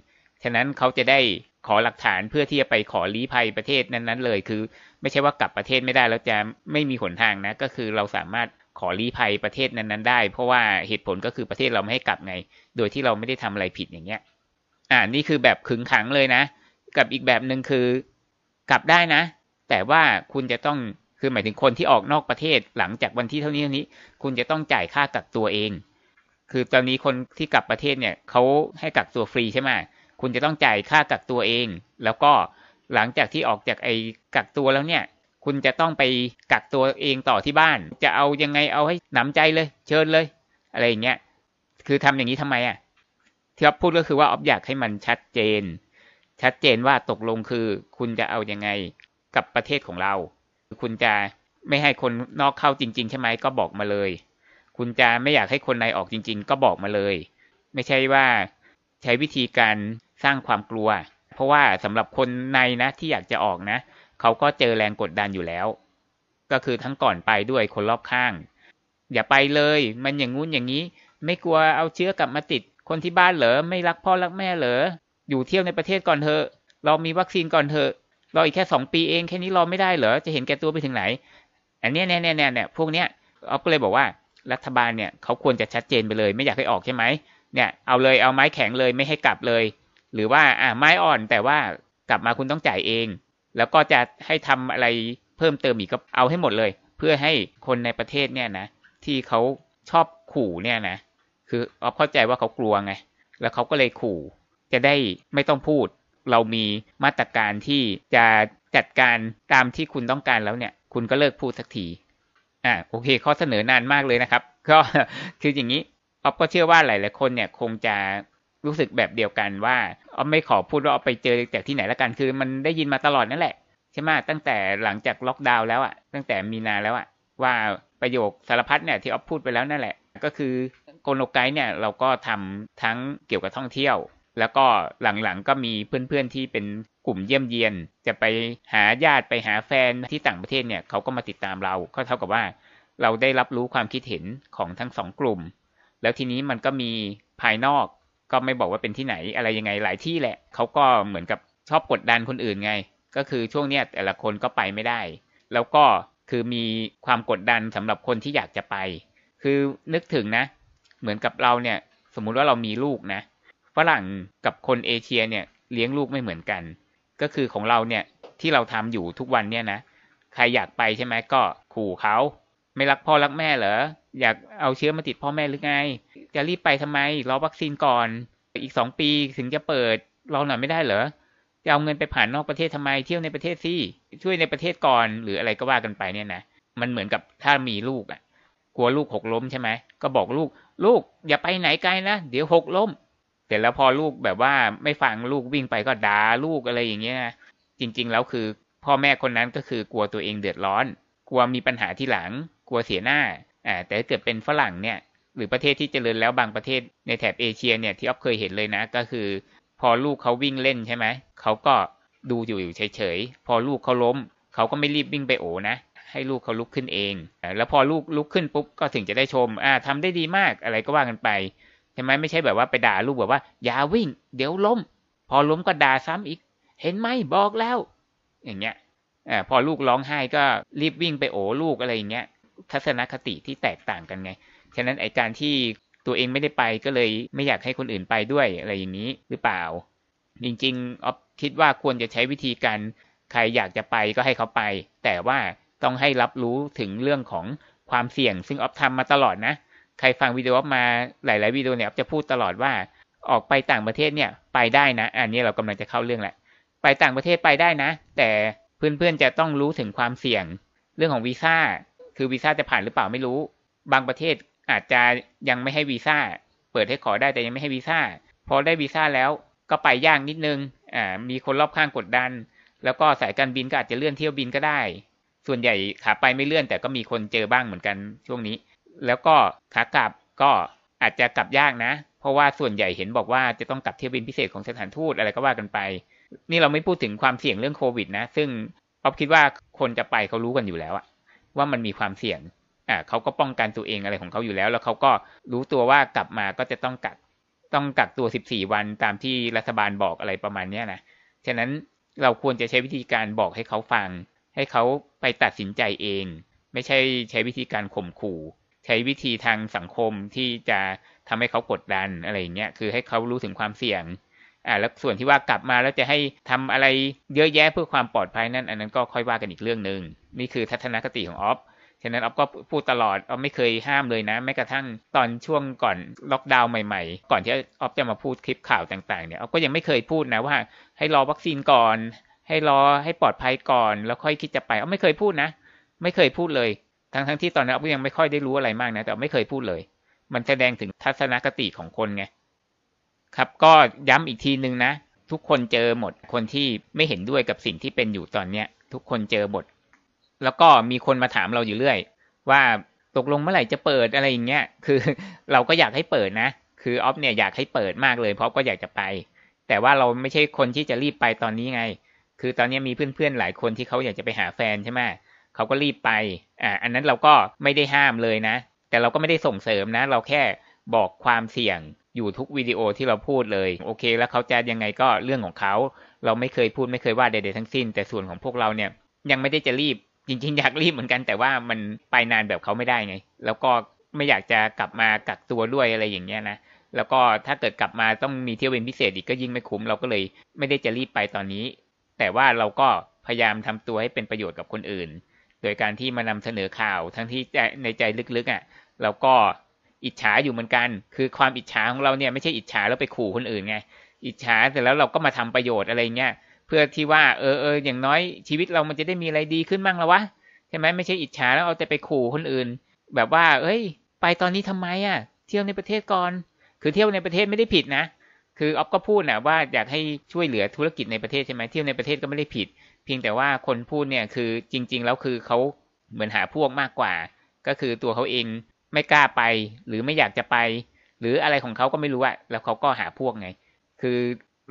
ฉะนั้นเขาจะได้ขอหลักฐานเพื่อที่จะไปขอลี้ภัยประเทศนั้นๆเลย คือ ไม่ใช่ว่ากลับประเทศไม่ได้แล้วจะไม่มีหนทางนะ ก็คือเราสามารถ ขอลี้ภัยประเทศนั้น ๆ ได้ เพราะว่าเหตุผลก็คือประเทศเราไม่ให้กลับไง โดยที่เราไม่ได้ทำอะไรผิดอย่างเงี้ย อ่านี่คือแบบขึงขังเลยนะ กับอีกแบบหนึ่งคือกลับได้นะ แต่ว่าคุณจะต้องคือหมายถึงคนที่ออกนอกประเทศหลังจากวันที่เท่านี้เท่านี้ คุณจะต้องจ่ายค่ากักตัวเอง คือตอนนี้คนที่กลับประเทศเนี่ยเขาให้กักตัวฟรีใช่ไหมคุณจะต้องจ่ายค่ากักตัวเอง แล้วก็หลังจากที่ออกจากไอ้กักตัวแล้วเนี่ย คุณจะต้องไปกักตัวเองต่อที่บ้าน จะเอายังไงเอาให้หนำใจเลย เชิญเลย อะไรอย่างเงี้ย คือทำอย่างนี้ทำไมอะที่อ๊อฟพูดก็คือว่าอ๊อฟอยากให้มันชัดเจน ชัดเจนว่าตกลงคือ คุณจะเอายังไงกับประเทศของเรา คุณจะไม่ให้คนนอกเข้าจริง ๆ ใช่ไหมก็บอกมาเลย คุณจะไม่อยากให้คนในออกจริง ๆ ก็บอกมาเลย ไม่ใช่ว่าใช้วิธีการสร้างความกลัว เพราะว่าสำหรับคนในนะที่อยากจะออกนะ เขาก็เจอแรงกดดันอยู่แล้ว ก็คือทั้งก่อนไปด้วยคนรอบข้าง อย่าไปเลย มันอย่างงู้นอย่างนี้ ไม่กลัวเอาเชื้อกลับมาติด คนที่บ้านเหรอไม่รักพ่อรักแม่เหรออยู่เที่ยวในประเทศก่อนเถอะเรามีวัคซีนก่อนเถอะรออีกแค่สองปีเองแค่นี้รอไม่ได้เหรอจะเห็นแก่ตัวไปถึงไหน อันนี้เนี่ยเนี่ยเนี่ยพวกเนี้ยเอาก็เลยบอกว่ารัฐบาลเนี่ยเขาควรจะชัดเจนไปเลย ไม่อยากให้ออกใช่ไหมเนี่ยเอาเลยเอาไม้แข็งเลยไม่ให้กลับเลย หรือว่าอ่าไม้อ่อนแต่ว่ากลับมาคุณต้องจ่ายเอง แล้วก็จะให้ทำอะไรเพิ่มเติมอีกก็เอาให้หมดเลย เพื่อให้คนในประเทศเนี่ยนะที่เขาชอบขู่เนี่ยนะคือเอาเข้าใจว่าเขากลัวไงแล้วเขาก็เลยขู่ จะได้ไม่ต้องพูด เรามีมาตรการที่จะจัดการตามที่คุณต้องการแล้วเนี่ย คุณก็เลิกพูดสักทีอ่าโอเคข้อเสนอนานมากเลยนะครับ ก็คืออย่างนี้ออฟก็เชื่อว่าหลายๆคนเนี่ยคงจะ รู้สึกแบบเดียวกันว่าอ๋อไม่ขอพูดว่าเอาไปเจอจากที่ไหนละกันคือ มันได้ยินมาตลอดนั่นแหละใช่ไหมตั้งแต่หลังจากล็อกดาวน์แล้วอะตั้งแต่มีนาแล้วอะว่าประโยคสารพัดเนี่ยที่ออฟพูดไปแล้วนั่นแหละ ก็คือโกโนไกด์เนี่ยเราก็ทำทั้งเกี่ยวกับท่องเที่ยว แล้วก็หลังๆก็มีเพื่อนๆที่เป็นกลุ่มเยี่ยมเยียน จะไปหาญาติไปหาแฟนที่ต่างประเทศเนี่ยเขาก็มาติดตามเราก็เท่ากับว่าเราได้รับรู้ความคิดเห็นของทั้งสองกลุ่ม แล้วทีนี้มันก็มีภายนอก ก็ไม่บอกว่าเป็นที่ไหนอะไรยังไงหลายที่แหละเขาก็เหมือนกับชอบกดดันคนอื่นไง ก็คือช่วงเนี้ยแต่ละคนก็ไปไม่ได้ แล้วก็คือมีความกดดันสำหรับคนที่อยากจะไป คือนึกถึงนะ เหมือนกับเราเนี่ย สมมุติว่าเรามีลูกนะฝรั่งกับคนเอเชียเนี่ยเลี้ยงลูกไม่เหมือนกัน ก็คือของเราเนี่ยที่เราทำอยู่ทุกวันเนี่ยนะ ใครอยากไปใช่ไหมก็ขู่เขา ไม่รักพ่อรักแม่เหรอ อยากเอาเชื้อมาติดพ่อแม่หรือไง จะรีบไปทำไม รอวัคซีนก่อน อีกสองปีถึงจะเปิดรอหน่อยไม่ได้เหรอ จะเอาเงินไปผ่านนอกประเทศทำไม เที่ยวในประเทศสิช่วยในประเทศก่อน หรืออะไรก็ว่ากันไปเนี่ยนะ มันเหมือนกับถ้ามีลูกอะ กลัวลูกหกล้มใช่ไหม ก็บอกลูก ลูกอย่าไปไหนไกลนะ เดี๋ยวหกล้มแต่แล้วพอลูกแบบว่าไม่ฟังลูกวิ่งไปก็ด่าลูกอะไรอย่างเงี้ยนะจริง ๆ แล้วคือพ่อแม่คนนั้นก็คือกลัวตัวเองเดือดร้อน กลัวมีปัญหาที่หลัง กลัวเสียหน้า อ่าแต่ถ้าเกิดเป็นฝรั่งเนี่ยหรือประเทศที่เจริญแล้วบางประเทศในแถบเอเชียเนี่ยที่อ๊อฟเคยเห็นเลยนะ ก็คือ พอลูกเขาวิ่งเล่นใช่ไหมเขาก็ดูอยู่อยู่เฉยๆพอลูกเขาล้มเขาก็ไม่รีบวิ่งไปโอนะให้ลูกเขาลุกขึ้นเอง แล้วพอลูกลุกขึ้นปุ๊บก็ถึงจะได้ชมอ่าทำได้ดีมากอะไรก็ว่ากันไปใช่ไหมไม่ใช่แบบว่าไปด่าลูกแบบว่า อย่าวิ่ง เดี๋ยวล้ม พอล้มก็ด่าซ้ำอีก เห็นไหมบอกแล้ว อย่างเงี้ยอ่าพอลูกร้องไห้ก็รีบวิ่งไปโอลูกอะไรอย่างเงี้ย ทัศนคติที่แตกต่างกันไง ฉะนั้นไอการที่ตัวเองไม่ได้ไปก็เลยไม่อยากให้คนอื่นไปด้วยอะไรอย่างนี้หรือเปล่า จริงๆออฟคิดว่าควรจะใช้วิธีการใครอยากจะไปก็ให้เขาไป แต่ว่าต้องให้รับรู้ถึงเรื่องของความเสี่ยง ซึ่งออฟทำมาตลอดนะ ใครฟังวิดีโอออฟมาหลาย ๆ วิดีโอเนี่ยออฟจะพูดตลอดว่าออกไปต่างประเทศเนี่ยไปได้นะ อันนี้เรากำลังจะเข้าเรื่องแหละ ไปต่างประเทศไปได้นะ แต่เพื่อนๆจะต้องรู้ถึงความเสี่ยง เรื่องของวีซ่า คือวีซ่าจะผ่านหรือเปล่าไม่รู้ บางประเทศอาจจะยังไม่ให้วีซ่า เปิดให้ขอได้แต่ยังไม่ให้วีซ่า พอได้วีซ่าแล้วก็ไปยากนิดนึง อ่า มีคนรอบข้างกดดัน แล้วก็สายการบินก็อาจจะเลื่อนเที่ยวบินก็ได้ ส่วนใหญ่ขาไปไม่เลื่อนแต่ก็มีคนเจอบ้างเหมือนกันช่วงนี้ แล้วก็ขากลับก็อาจจะกลับยากนะ เพราะว่าส่วนใหญ่เห็นบอกว่าจะต้องกลับเที่ยวบินพิเศษของสถานทูตอะไรก็ว่ากันไป นี่เราไม่พูดถึงความเสี่ยงเรื่องโควิดนะ ซึ่งอ๊อฟคิดว่าคนจะไปเขารู้กันอยู่แล้วอะ ว่ามันมีความเสี่ยงอ่าเขาก็ป้องกันตัวเองอะไรของเขาอยู่แล้ว แล้วเขาก็รู้ตัวว่ากลับมาก็จะต้องกักต้องกักตัว 14 วันตามที่รัฐบาลบอกอะไรประมาณนี้นะฉะนั้นเราควรจะใช้วิธีการบอกให้เขาฟัง ให้เขาไปตัดสินใจเอง ไม่ใช่ใช้วิธีการข่มขู่ ใช้วิธีทางสังคมที่จะทำให้เขากดดันอะไรอย่างเงี้ยคือให้เขารู้ถึงความเสี่ยง อ่าแล้วส่วนที่ว่ากลับมาแล้วจะให้ทำอะไรเยอะแยะเพื่อความปลอดภัยนั่นอันนั้นก็ค่อยว่ากันอีกเรื่องหนึ่งนี่คือทัศนคติของออฟฉะนั้นออฟก็พูดตลอดออฟไม่เคยห้ามเลยนะ แม้กระทั่งตอนช่วงก่อนล็อกดาวน์ใหม่ๆ ก่อนที่ออฟจะมาพูดคลิปข่าวต่างๆเนี่ยออฟก็ยังไม่เคยพูดนะว่า ให้รอวัคซีนก่อน ให้รอให้ปลอดภัยก่อน แล้วค่อยคิดจะไปออฟไม่เคยพูดนะ ไม่เคยพูดเลย ทั้งๆที่ตอนนั้นออฟยังไม่ค่อยได้รู้อะไรมากนะ แต่ไม่เคยพูดเลย มันแสดงถึงทัศนคติของคนไง ครับก็ย้ำอีกทีนึงนะ ทุกคนเจอหมดคนที่ไม่เห็นด้วยกับสิ่งที่เป็นอยู่ตอนเนี้ย ทุกคนเจอหมดแล้วก็มีคนมาถามเราอยู่เรื่อย ว่าตกลงเมื่อไหร่จะเปิดอะไรอย่างเงี้ยคือเราก็อยากให้เปิดนะ คือออฟเนี่ยอยากให้เปิดมากเลย เพราะก็อยากจะไป แต่ว่าเราไม่ใช่คนที่จะรีบไปตอนนี้ไง คือตอนนี้มีเพื่อนๆหลายคนที่เขาอยากจะไปหาแฟนใช่ไหมเขาก็รีบไปอ่าอันนั้นเราก็ไม่ได้ห้ามเลยนะ แต่เราก็ไม่ได้ส่งเสริมนะ เราแค่บอกความเสี่ยง อยู่ทุกวิดีโอที่เราพูดเลย โอเค แล้วเขาจะยังไงก็เรื่องของเขา เราไม่เคยพูดไม่เคยว่าใดๆทั้งสิ้น แต่ส่วนของพวกเราเนี่ยยังไม่ได้จะรีบ จริง ๆ อยากรีบเหมือนกัน แต่ว่ามันไปนานแบบเขาไม่ได้ไง แล้วก็ไม่อยากจะกลับมากักตัวด้วยอะไรอย่างเงี้ยนะแล้วก็ถ้าเกิดกลับมาต้องมีเที่ยวบินพิเศษอีกก็ยิ่งไม่คุ้มเราก็เลยไม่ได้จะรีบไปตอนนี้ แต่ว่าเราก็พยายามทำตัวให้เป็นประโยชน์กับคนอื่น โดยการที่มานำเสนอข่าวทั้งที่ในใจลึกๆอะเราก็ อิจฉาอยู่เหมือนกัน คือความอิจฉาของเราเนี่ยไม่ใช่อิจฉาแล้วไปขู่คนอื่นไง อิจฉาเสร็จแล้วเราก็มาทำประโยชน์อะไรเงี้ย เพื่อที่ว่าเออเอออย่างน้อยชีวิตเรามันจะได้มีอะไรดีขึ้นบ้างแล้ววะใช่ไหมไม่ใช่อิจฉาแล้วเอาแต่ไปขู่คนอื่น แบบว่า เอ้ย ไปตอนนี้ทำไมอะ เที่ยวในประเทศก่อน คือเที่ยวในประเทศไม่ได้ผิดนะ คือออฟก็พูดนะว่าอยากให้ช่วยเหลือธุรกิจในประเทศใช่ไหมเที่ยวในประเทศก็ไม่ได้ผิด เพียงแต่ว่าคนพูดเนี่ยคือจริง ๆ แล้วคือเขาเหมือนหาพวกมากกว่า ก็คือตัวเขาเอง ไม่กล้าไป หรือไม่อยากจะไป หรืออะไรของเขาก็ไม่รู้อะแล้วเขาก็หาพวกไง คือ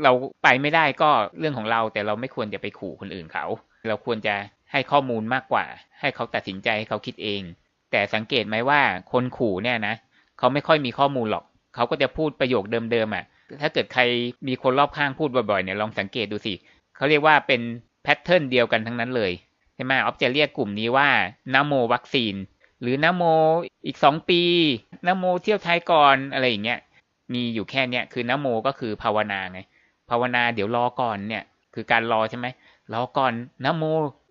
เราไปไม่ได้ก็เรื่องของเราแต่เราไม่ควรจะไปขู่คนอื่นเขา เราควรจะให้ข้อมูลมากกว่า ให้เขาตัดสินใจให้เขาคิดเอง แต่สังเกตไหมว่าคนขู่เนี่ยนะเขาไม่ค่อยมีข้อมูลหรอก เขาก็จะพูดประโยคเดิมๆอะ ถ้าเกิดใครมีคนรอบข้างพูดบ่อยๆเนี่ยลองสังเกตดูสิเขาเรียกว่าเป็นแพทเทิร์นเดียวกันทั้งนั้นเลยใช่ไหมออฟจะเรียกกลุ่มนี้ว่านโมวัคซีน หรือนโมอีกสองปีนโมเที่ยวไทยก่อนอะไรอย่างเงี้ยมีอยู่แค่เนี้ยคือนโมก็คือภาวนาไงภาวนาเดี๋ยวรอก่อนเนี่ยคือการรอใช่ไหมรอก่อนนโม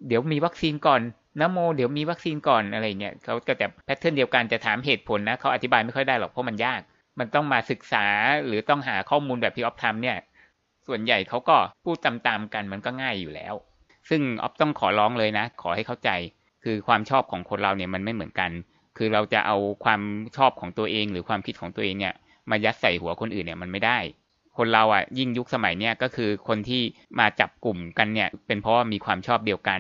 เดี๋ยวมีวัคซีนก่อนนโม เดี๋ยวมีวัคซีนก่อนอะไรเงี้ยเขาก็จะ pattern เดียวกันจะถามเหตุผลนะเขาอธิบายไม่ค่อยได้หรอกเพราะมันยาก มันต้องมาศึกษาหรือต้องหาข้อมูลแบบที่ออฟทำเนี่ย ส่วนใหญ่เขาก็พูดตามๆกันมันก็ง่ายอยู่แล้ว ซึ่งออฟต้องขอร้องเลยนะ ขอให้เข้าใจ คือความชอบของคนเราเนี่ยมันไม่เหมือนกัน คือเราจะเอาความชอบของตัวเอง หรือความคิดของตัวเองเนี่ยมายัดใส่หัวคนอื่นเนี่ยมันไม่ได้ คนเราอะยิ่งยุคสมัยเนี่ยก็คือคนที่มาจับกลุ่มกันเนี่ยเป็นเพราะว่ามีความชอบเดียวกัน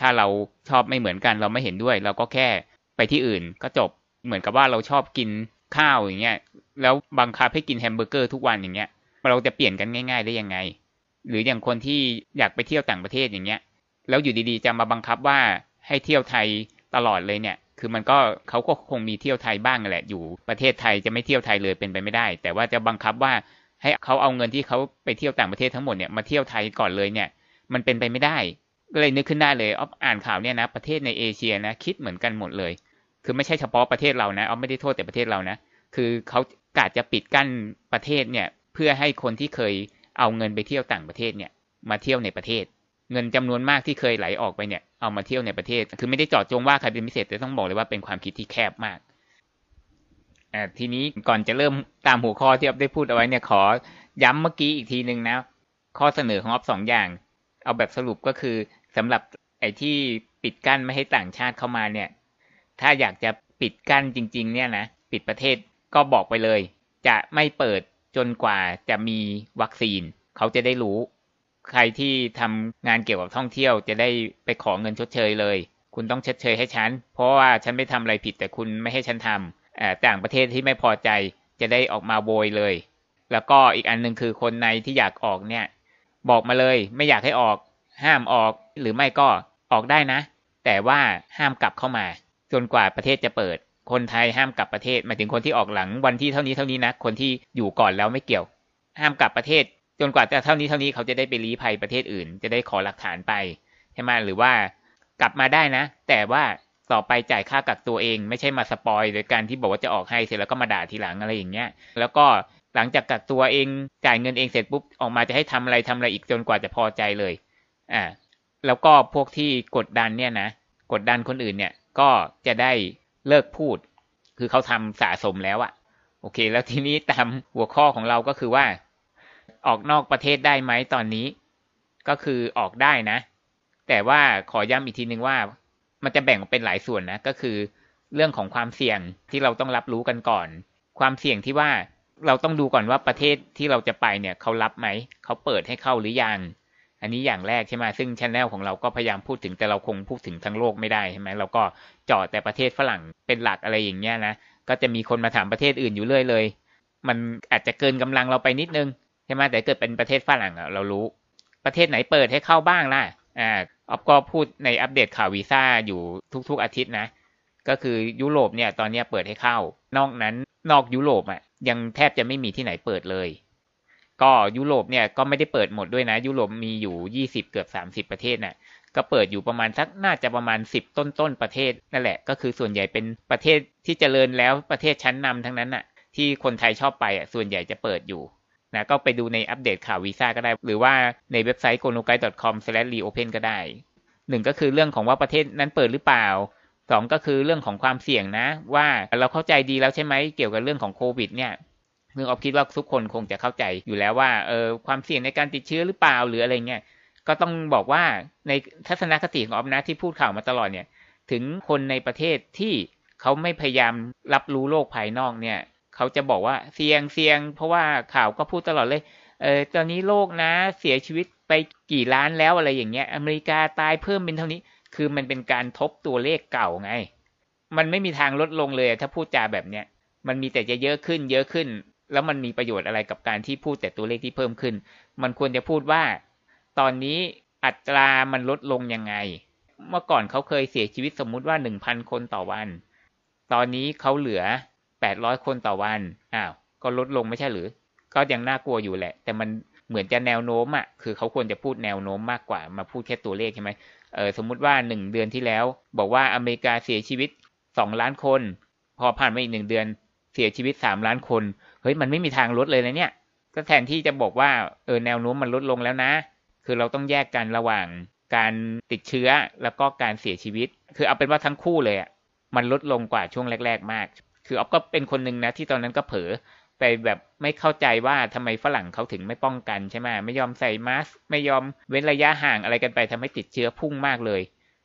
ถ้าเราชอบไม่เหมือนกันเราไม่เห็นด้วย เราก็แค่ไปที่อื่นก็จบเหมือนกับว่าเราชอบกินข้าวอย่างเงี้ยแล้วบังคับให้กินแฮมเบอร์เกอร์ทุกวันอย่างเงี้ยเราจะเปลี่ยนกันง่าย ๆ ได้ยังไง หรืออย่างคนที่อยากไปเที่ยวต่างประเทศอย่างเงี้ยแล้วอยู่ดีๆจะมาบังคับว่า ให้เที่ยวไทยตลอดเลยเนี่ย คือมันก็เขาก็คงมีเที่ยวไทยบ้างแหละ อยู่ประเทศไทยจะไม่เที่ยวไทยเลยเป็นไปไม่ได้ แต่ว่าจะบังคับว่าให้เขาเอาเงินที่เขาไปเที่ยวต่างประเทศทั้งหมดเนี่ยมาเที่ยวไทยก่อนเลยเนี่ย มันเป็นไปไม่ได้ ก็เลยนึกขึ้นได้เลยออฟอ่านข่าวเนี่ยนะประเทศในเอเชียนะคิดเหมือนกันหมดเลย คือไม่ใช่เฉพาะประเทศเรานะออฟไม่ได้โทษแต่ประเทศเรานะ คือเขากาจะปิดกั้นประเทศเนี่ยเพื่อให้คนที่เคยเอาเงินไปเที่ยวต่างประเทศเนี่ยมาเที่ยวในประเทศ เงินจำนวนมากที่เคยไหลออกไปเนี่ยเอามาเที่ยวในประเทศ คือไม่ได้จอดจงว่าใครเป็นพิเศษแต่ต้องบอกเลยว่าเป็นความคิดที่แคบมากอ่าทีนี้ก่อนจะเริ่มตามหัวข้อที่ออฟได้พูดเอาไว้เนี่ยขอย้ำเมื่อกี้อีกทีหนึ่งนะ ข้อเสนอของออฟสองอย่าง เอาแบบสรุปก็คือสำหรับไอ้ที่ปิดกั้นไม่ให้ต่างชาติเข้ามาเนี่ย ถ้าอยากจะปิดกั้นจริง ๆ เนี่ยนะปิดประเทศก็บอกไปเลย จะไม่เปิดจนกว่าจะมีวัคซีน เขาจะได้รู้ ใครที่ทำงานเกี่ยวกับท่องเที่ยวจะได้ไปขอเงินชดเชยเลย คุณต้องชดเชยให้ฉัน เพราะว่าฉันไม่ทำอะไรผิดแต่คุณไม่ให้ฉันทำต่างประเทศที่ไม่พอใจจะได้ออกมาโวยเลย แล้วก็อีกอันหนึ่งคือคนในที่อยากออกเนี่ย บอกมาเลยไม่อยากให้ออก ห้ามออกหรือไม่ก็ออกได้นะ แต่ว่าห้ามกลับเข้ามา จนกว่าประเทศจะเปิด คนไทยห้ามกลับประเทศหมายถึงคนที่ออกหลังวันที่เท่านี้เท่านี้นะคนที่อยู่ก่อนแล้วไม่เกี่ยว ห้ามกลับประเทศ จนกว่าจะเท่านี้เท่านี้เขาจะได้ไปลี้ภัยประเทศอื่น จะได้ขอหลักฐานไปใช่ไหมหรือว่ากลับมาได้นะ แต่ว่าต่อไปจ่ายค่ากักตัวเอง ไม่ใช่มาสปอยโดยการที่บอกว่าจะออกให้เสร็จแล้วก็มาด่าทีหลังอะไรอย่างเงี้ย แล้วก็หลังจากกักตัวเองจ่ายเงินเองเสร็จปุ๊บออกมาจะให้ทำอะไรทำอะไรอีกจนกว่าจะพอใจเลยอ่าแล้วก็พวกที่กดดันเนี่ยนะกดดันคนอื่นเนี่ยก็จะได้เลิกพูด คือเขาทำสะสมแล้วอะโอเค แล้วทีนี้ตามหัวข้อของเราก็คือว่า ออกนอกประเทศได้ไหมตอนนี้ ก็คือออกได้นะ แต่ว่าขอย้ำอีกทีนึงว่า มันจะแบ่งออกเป็นหลายส่วนนะ ก็คือเรื่องของความเสี่ยงที่เราต้องรับรู้กันก่อน ความเสี่ยงที่ว่าเราต้องดูก่อนว่าประเทศที่เราจะไปเนี่ยเขารับไหม เขาเปิดให้เข้าหรือยัง อันนี้อย่างแรกใช่ไหมซึ่งชแนลของเราก็พยายามพูดถึงแต่เราคงพูดถึงทั้งโลกไม่ได้ใช่ไหมเราก็เจาะแต่ประเทศฝรั่งเป็นหลักอะไรอย่างเงี้ยนะ ก็จะมีคนมาถามประเทศอื่นอยู่เรื่อยเลย มันอาจจะเกินกำลังเราไปนิดนึง ใช่ไหมแต่เกิดเป็นประเทศฝรั่งเรารู้ ประเทศไหนเปิดให้เข้าบ้างล่ะอ่าออฟก็พูดในอัปเดตข่าววีซ่าอยู่ทุกๆอาทิตย์นะก็คือยุโรปเนี่ยตอนนี้เปิดให้เข้า นอกนั้นนอกยุโรปอะยังแทบจะไม่มีที่ไหนเปิดเลย ก็ยุโรปเนี่ยก็ไม่ได้เปิดหมดด้วยนะ ยุโรปมีอยู่ยี่สิบเกือบสามสิบประเทศนะ่ะก็เปิดอยู่ประมาณสักน่าจะประมาณสิบต้นต้นประเทศนั่นแหละ ก็คือส่วนใหญ่เป็นประเทศที่เจริญแล้วประเทศชั้นนำทั้งนั้นน่ะที่คนไทยชอบไปอะส่วนใหญ่จะเปิดอยู่ นะก็ไปดูในอัปเดตข่าววีซ่าก็ได้ หรือว่าในเว็บไซต์ g o n o g a i c o m r e o p e n ก็ได้หนึ่งก็คือเรื่องของว่าประเทศนั้นเปิดหรือเปล่าสองก็คือเรื่องของความเสี่ยงนะ ว่าเราเข้าใจดีแล้วใช่ไหมเกี่ยวกับเรื่องของโควิดเนี่ยซึ่งออฟคิดว่าทุกคนคงจะเข้าใจอยู่แล้วว่าเออความเสี่ยงในการติดเชื้อหรือเปล่าหรืออะไรเงี้ยก็ต้องบอกว่าในทัศนคติของออฟนะที่พูดข่าวมาตลอดเนี่ย ถึงคนในประเทศที่เขาไม่พยายามรับรู้โลกภายนอกเนี่ย เขาจะบอกว่าเสี่ยงเสี่ยง เพราะว่าข่าวก็พูดตลอดเลย เออตอนนี้โลกนะ เสียชีวิตไปกี่ล้านแล้วอะไรอย่างเงี้ย อเมริกาตายเพิ่มเป็นเท่านี้ คือมันเป็นการทบตัวเลขเก่าไง มันไม่มีทางลดลงเลยถ้าพูดจาแบบเนี้ย มันมีแต่จะเยอะขึ้น เยอะขึ้น แล้วมันมีประโยชน์อะไรกับการที่พูดแต่ตัวเลขที่เพิ่มขึ้น มันควรจะพูดว่า ตอนนี้อัตรามันลดลงยังไง เมื่อก่อนเขาเคยเสียชีวิตสมมุติว่าหนึ่งพันคนต่อวัน ตอนนี้เขาเหลือ แปดร้อยคนต่อวันอ้าวก็ลดลงไม่ใช่หรือ ก็ยังน่ากลัวอยู่แหละ แต่มันเหมือนจะแนวโน้มอะคือเขาควรจะพูดแนวโน้มมากกว่ามาพูดแค่ตัวเลขใช่ไหมเออสมมุติว่าหนึ่งเดือนที่แล้ว บอกว่าอเมริกาเสียชีวิตสองล้านคน พอผ่านมาอีกหนึ่งเดือนเสียชีวิตสามล้านคนเฮ้ยมันไม่มีทางลดเลยนะเนี่ย ก็แทนที่จะบอกว่าเออแนวโน้มมันลดลงแล้วนะ คือเราต้องแยกกันระหว่างการติดเชื้อแล้วก็การเสียชีวิต คือเอาเป็นว่าทั้งคู่เลยอะมันลดลงกว่าช่วงแรก ๆ มาก คือออฟก็เป็นคนหนึ่งนะที่ตอนนั้นก็เผลอไปแบบไม่เข้าใจว่าทำไมฝรั่งเขาถึงไม่ป้องกันใช่ไหมไม่ยอมใส่มาสก์ไม่ยอมเว้นระยะห่างอะไรกันไปทำให้ติดเชื้อพุ่งมากเลย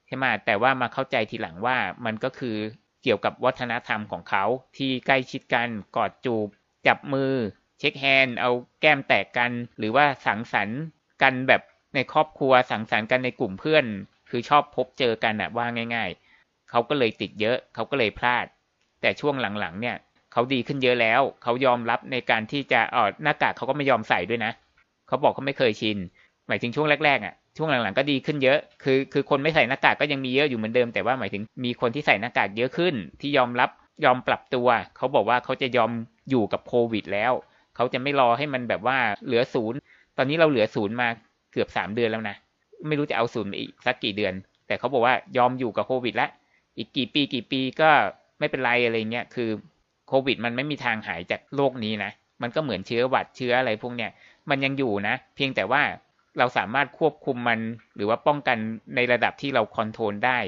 ใช่ไหมแต่ว่ามาเข้าใจทีหลังว่ามันก็คือเกี่ยวกับวัฒนธรรมของเขาที่ใกล้ชิดกันกอดจูบ จับมือ เช็คแฮนด์เอาแก้มแตกกัน หรือว่าสังสรรค์กันแบบในครอบครัวสังสรรค์กันในกลุ่มเพื่อน คือชอบพบเจอกันอะว่าง่าย ๆ เขาก็เลยติดเยอะเขาก็เลยพลาด แต่ช่วงหลังๆ เนี่ยเขาดีขึ้นเยอะแล้ว เขายอมรับในการที่จะเออหน้ากากเขาก็ไม่ยอมใส่ด้วยนะ เขาบอกเขาไม่เคยชิน หมายถึงช่วงแรกๆอะ ช่วงหลังๆก็ดีขึ้นเยอะ คือคือคนไม่ใส่หน้ากากก็ยังมีเยอะอยู่เหมือนเดิม แต่ว่าหมายถึงมีคนที่ใส่หน้ากากเยอะขึ้น ที่ยอมรับยอมปรับตัว เขาบอกว่าเขาจะยอมอยู่กับโควิด แล้ว เขาจะไม่รอให้มันแบบว่าเหลือศูนย์ ตอนนี้เราเหลือศูนย์มาเกือบสามเดือนแล้วนะ ไม่รู้จะเอาศูนย์อีกสักกี่เดือน แต่เขาบอกว่ายอมอยู่กับโควิดแล้วอีกกี่ปีกี่ปีก็ ไม่เป็นไรอะไรเงี้ยคือโควิด มันไม่มีทางหายจากโลกนี้นะมันก็เหมือนเชื้อหวัดเชื้ออะไรพวกเนี้ยมันยังอยู่นะ เพียงแต่ว่าเราสามารถควบคุมมันหรือว่าป้องกันในระดับที่เราคอนโทรลได้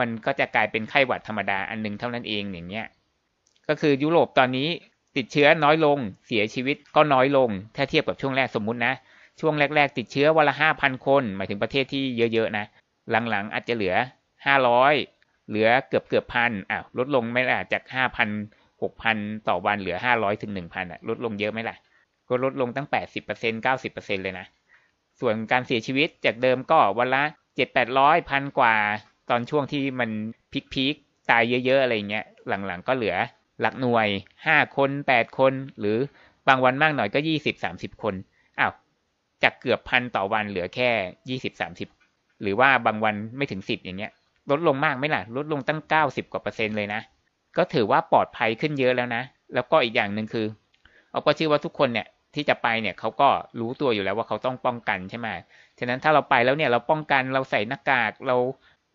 มันก็จะกลายเป็นไข้หวัดธรรมดาอันนึงเท่านั้นเองอย่างเงี้ยก็คือยุโรปตอนนี้ติดเชื้อน้อยลง เสียชีวิตก็น้อยลง ถ้าเทียบกับช่วงแรกสมมุตินะ ช่วงแรก ๆ ติดเชื้อวันละห้าพันคน หมายถึงประเทศที่เยอะๆนะ หลังๆอาจจะเหลือห้าร้อย เหลือเกือบเกือบพันอะลดลงไม่ละจากห้าพันหกพันต่อวันเหลือห้าร้อยถึงหนึ่งพันอะลดลงเยอะไหมล่ะ ก็ลดลงตั้งแปดสิบเปอร์เซ็นเก้าสิบเปอร์เซ็นเลยนะ ส่วนการเสียชีวิตจากเดิมก็วันละเจ็ดแปดร้อยพันกว่า ตอนช่วงที่มันพีคพีคตายเยอะๆอะไรเงี้ย หลังๆก็เหลือหลักหน่วยห้าคนแปดคน หรือบางวันมากหน่อยก็ยี่สิบสามสิบคนอ้าวจากเกือบพันต่อวันเหลือแค่ยี่สิบสามสิบหรือว่าบางวันไม่ถึงสิบอย่างเงี้ย ลดลงมากไหมล่ะ ลดลงตั้งเก้าสิบกว่าเปอร์เซ็นต์เลยนะ ก็ถือว่าปลอดภัยขึ้นเยอะแล้วนะ แล้วก็อีกอย่างหนึ่งคือเอาก็เชื่อว่าทุกคนเนี่ยที่จะไปเนี่ยเขาก็รู้ตัวอยู่แล้วว่าเขาต้องป้องกันใช่ไหมฉะนั้นถ้าเราไปแล้วเนี่ยเราป้องกันเราใส่หน้ากากเรา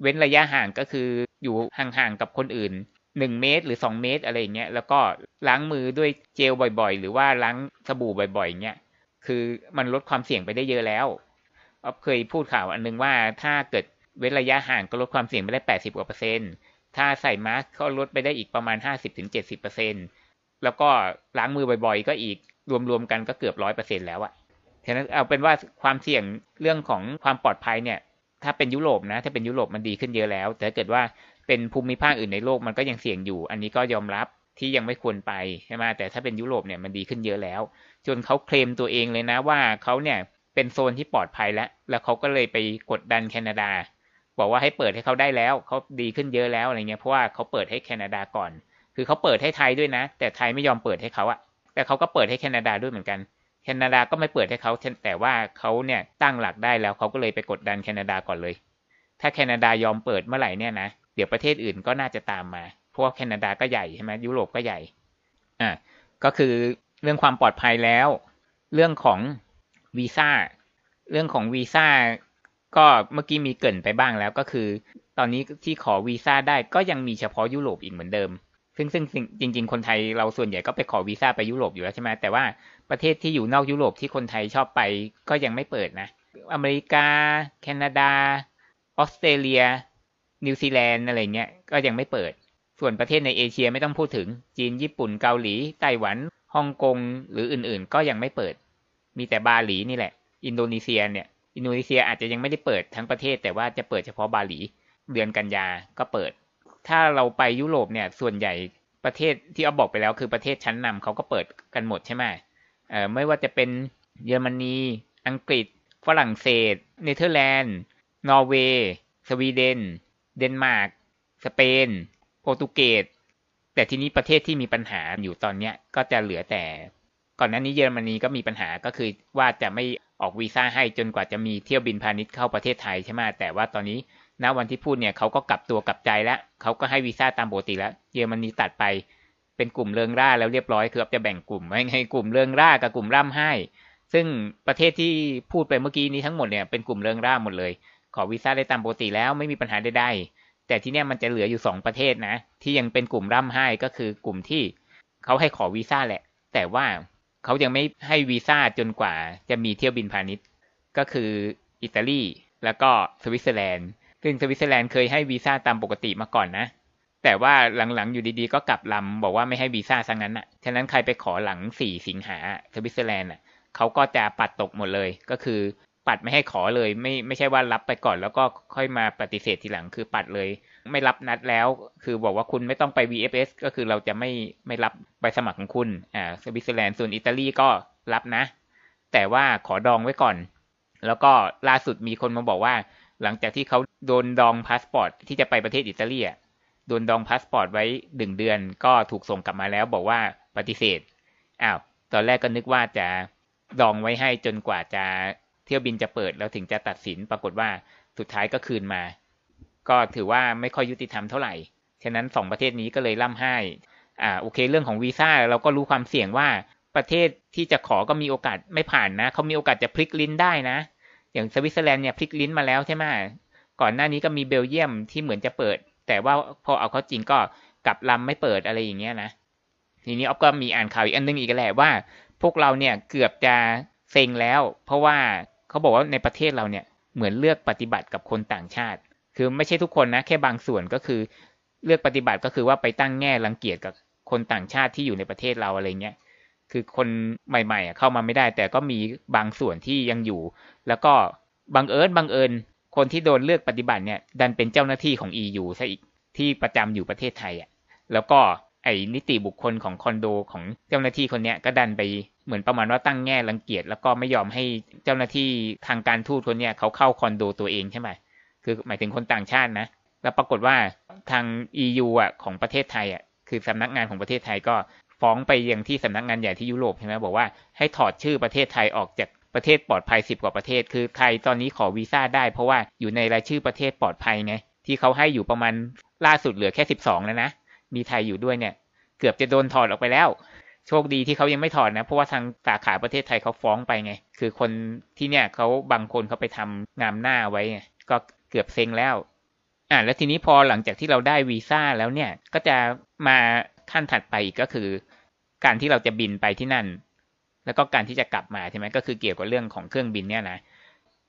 เว้นระยะห่างก็คืออยู่ห่างๆกับคนอื่นหนึ่งเมตรหรือสองเมตรอะไรเงี้ยแล้วก็ล้างมือด้วยเจลบ่อยๆ หรือว่าล้างสบู่บ่อยๆเงี้ยคือมันลดความเสี่ยงไปได้เยอะแล้วเคยพูดข่าวอันนึงว่าถ้าเกิด เว้นระยะห่างก็ลดความเสี่ยงไปได้แปดสิบกว่าเปอร์เซ็นต์ถ้าใส่มาสก์ก็ลดไปได้อีกประมาณ 50-70%แล้วก็ล้างมือบ่อยๆ ก็อีกรวมๆกันก็เกือบร้อยเปอร์เซ็นต์แล้วอะฉะนั้นเอาเป็นว่าความเสี่ยงเรื่องของความปลอดภัยเนี่ย ถ้าเป็นยุโรปนะ ถ้าเป็นยุโรปมันดีขึ้นเยอะแล้ว แต่ถ้าเกิดว่าเป็นภูมิภาคอื่นในโลกมันก็ยังเสี่ยงอยู่ อันนี้ก็ยอมรับที่ยังไม่ควรไปใช่ไหมแต่ถ้าเป็นยุโรปเนี่ยมันดีขึ้นเยอะแล้ว จนเขาเคลมตัวเองเลยนะว่าเขาเนี่ยเป็นโซนที่ปลอดภัยแล้ว แล้วเขาก็เลยไปกดดันแคนาดา บอกว่าให้เปิดให้เขาได้แล้วเขาดีขึ้นเยอะแล้วอะไรเงี้ยเพราะว่าเขาเปิดให้แคนาดาก่อน คือเขาเปิดให้ไทยด้วยนะ แต่ไทยไม่ยอมเปิดให้เขาอะแต่เขาก็เปิดให้แคนาดาด้วยเหมือนกัน แคนาดาก็ไม่เปิดให้เขาแต่ว่าเขาเนี่ยตั้งหลักได้แล้วเขาก็เลยไปกดดันแคนาดาก่อนเลย ถ้าแคนาดายอมเปิดเมื่อไหร่เนี่ยนะเดี๋ยวประเทศอื่นก็น่าจะตามมาเพราะว่าแคนาดาก็ใหญ่ใช่ไหมยุโรปก็ใหญ่อ่าก็คือเรื่องความปลอดภัยแล้ว เรื่องของวีซ่าเรื่องของวีซ่า ก็เมื่อกี้มีเกินไปบ้างแล้วก็คือ ตอนนี้ที่ขอวีซ่าได้ก็ยังมีเฉพาะยุโรปอีกเหมือนเดิม ซึ่งซึ่งจริง ๆ คนไทยเราส่วนใหญ่ก็ไปขอวีซ่าไปยุโรปอยู่แล้วใช่ไหมแต่ว่าประเทศที่อยู่นอกยุโรปที่คนไทยชอบไปก็ยังไม่เปิดนะ อเมริกา แคนาดา ออสเตรเลีย นิวซีแลนด์อะไรเงี้ยก็ยังไม่เปิด ส่วนประเทศในเอเชียไม่ต้องพูดถึงจีนญี่ปุ่นเกาหลีไต้หวันฮ่องกงหรืออื่นๆ ก็ยังไม่เปิด มีแต่บาหลีนี่แหละ อินโดนีเซียเนี่ย อินโดนีเซียอาจจะยังไม่ได้เปิดทั้งประเทศ แต่ว่าจะเปิดเฉพาะบาหลี เดือนกันยาก็เปิด ถ้าเราไปยุโรปเนี่ยส่วนใหญ่ประเทศที่เอาบอกไปแล้วคือประเทศชั้นนำเขาก็เปิดกันหมดใช่ไหมเอ่อไม่ว่าจะเป็นเยอรมนี อังกฤษ ฝรั่งเศส เนเธอร์แลนด์ นอร์เวย์ สวีเดน เดนมาร์ก สเปน โปรตุเกส แต่ทีนี้ประเทศที่มีปัญหาอยู่ตอนนี้ก็จะเหลือแต่ ก่อนหน้านี้เยอรมนีก็มีปัญหาก็คือว่าจะไม่ ออกวีซ่าให้จนกว่าจะมีเที่ยวบินพาณิชย์เข้าประเทศไทยใช่ไหมแต่ว่าตอนนี้ณวันที่พูดเนี่ยเขาก็กลับตัวกลับใจแล้วเขาก็ให้วีซ่าตามปกติแล้ว เยอรมนีตัดไปเป็นกลุ่มเริงร่าแล้วเรียบร้อยคือจะแบ่งกลุ่มไว้ให้กลุ่มเริงร่ากับกลุ่มร่ำให้ ซึ่งประเทศที่พูดไปเมื่อกี้นี้ทั้งหมดเนี่ยเป็นกลุ่มเริงร่าหมดเลย ขอวีซ่าได้ตามปกติแล้วไม่มีปัญหาใดๆแต่ที่เนี้ยมันจะเหลืออยู่สองประเทศนะ ที่ยังเป็นกลุ่มร่ำไห้ก็คือกลุ่มที่เขาให้ขอวีซ่าแหละ แต่ว่า เขายังไม่ให้วีซ่าจนกว่าจะมีเที่ยวบินพาณิชย์ก็คืออิตาลีแล้วก็สวิตเซอร์แลนด์ ซึ่งสวิตเซอร์แลนด์เคยให้วีซ่าตามปกติมาก่อนนะ แต่ว่าหลังๆอยู่ดีๆก็กลับลำบอกว่าไม่ให้วีซ่าซะงั้นอะ ฉะนั้นใครไปขอหลังสี่สิงหาสวิตเซอร์แลนด์อะเขาก็จะปัดตกหมดเลย ก็คือปัดไม่ให้ขอเลย ไม่ไม่ใช่ว่ารับไปก่อนแล้วก็ค่อยมาปฏิเสธทีหลังคือปัดเลย ไม่รับนัดแล้ว คือบอกว่าคุณไม่ต้องไป VFS ก็คือเราจะไม่ไม่รับใบสมัครของคุณอ่าสวิตเซอร์แลนด์ส่วนอิตาลีก็รับนะ แต่ว่าขอดองไว้ก่อน แล้วก็ล่าสุดมีคนมาบอกว่า หลังจากที่เขาโดนดองพาสปอร์ตที่จะไปประเทศอิตาลีอะโดนดองพาสปอร์ตไว้หนึ่งเดือน ก็ถูกส่งกลับมาแล้วบอกว่าปฏิเสธอ้าวตอนแรกก็นึกว่าจะดองไว้ให้จนกว่าจะเที่ยวบินจะเปิดแล้วถึงจะตัดสินปรากฏว่าสุดท้ายก็คืนมา ก็ถือว่าไม่ค่อยยุติธรรมเท่าไหร่ ฉะนั้นสองประเทศนี้ก็เลยล่ำไห้อ่าโอเค เรื่องของวีซ่าเราก็รู้ความเสี่ยงว่าประเทศที่จะขอก็มีโอกาสไม่ผ่านนะเขามีโอกาสจะพลิกลิ้นได้นะ อย่างสวิตเซอร์แลนด์เนี่ยพลิกลิ้นมาแล้วใช่ไหมก่อนหน้านี้ก็มีเบลเยียมที่เหมือนจะเปิด แต่ว่าพอเอาเขาจริงก็กลับลำไม่เปิดอะไรอย่างเงี้ยนะทีนี้ออฟก็มีอ่านข่าวอีกอันนึงอีกแหละว่า พวกเราเนี่ยเกือบจะเซ็งแล้ว เพราะว่าเขาบอกว่าในประเทศเราเนี่ยเหมือนเลือกปฏิบัติกับคนต่างชาติ คือไม่ใช่ทุกคนนะ แค่บางส่วนก็คือเลือกปฏิบัติก็คือว่าไปตั้งแง่รังเกียจกับคนต่างชาติที่อยู่ในประเทศเราอะไรเงี้ยคือคนใหม่ๆเข้ามาไม่ได้ แต่ก็มีบางส่วนที่ยังอยู่ แล้วก็บังเอิญบังเอิญคนที่โดนเลือกปฏิบัติเนี่ย ดันเป็นเจ้าหน้าที่ของ EU ซะอีกที่ประจำอยู่ประเทศไทยอะแล้วก็ไอ้นิติบุคคลของคอนโดของเจ้าหน้าที่คนเนี้ยก็ดันไปเหมือนประมาณว่าตั้งแง่รังเกียจแล้วก็ไม่ยอมให้เจ้าหน้าที่ทางการทูตคนเนี้ยเขาเข้าคอนโดตัวเองใช่ไหม คือหมายถึงคนต่างชาตินะ แล้วปรากฏว่าทาง EU อะของประเทศไทยอะคือสำนักงานของประเทศไทยก็ฟ้องไปยังที่สำนักงานใหญ่ที่ยุโรปใช่ไหมบอกว่าให้ถอดชื่อประเทศไทยออกจากประเทศปลอดภัยสิบกว่าประเทศ คือไทยตอนนี้ขอวีซ่าได้เพราะว่าอยู่ในรายชื่อประเทศปลอดภัยไงที่เขาให้อยู่ประมาณล่าสุดเหลือแค่สิบสองแล้วนะมีไทยอยู่ด้วยเนี่ย เกือบจะโดนถอดออกไปแล้ว โชคดีที่เขายังไม่ถอดนะ เพราะว่าทางสาขาประเทศไทยเขาฟ้องไปไง คือคนที่เนี่ยเขาบางคนเขาไปทำงามหน้าไว้ไงก็ เกือบเซ็งแล้ว อ่าแล้วทีนี้พอหลังจากที่เราได้วีซ่าแล้วเนี่ย ก็จะมาขั้นถัดไปอีกก็คือ การที่เราจะบินไปที่นั่น แล้วก็การที่จะกลับมาใช่ไหมก็คือเกี่ยวกับเรื่องของเครื่องบินเนี่ยนะ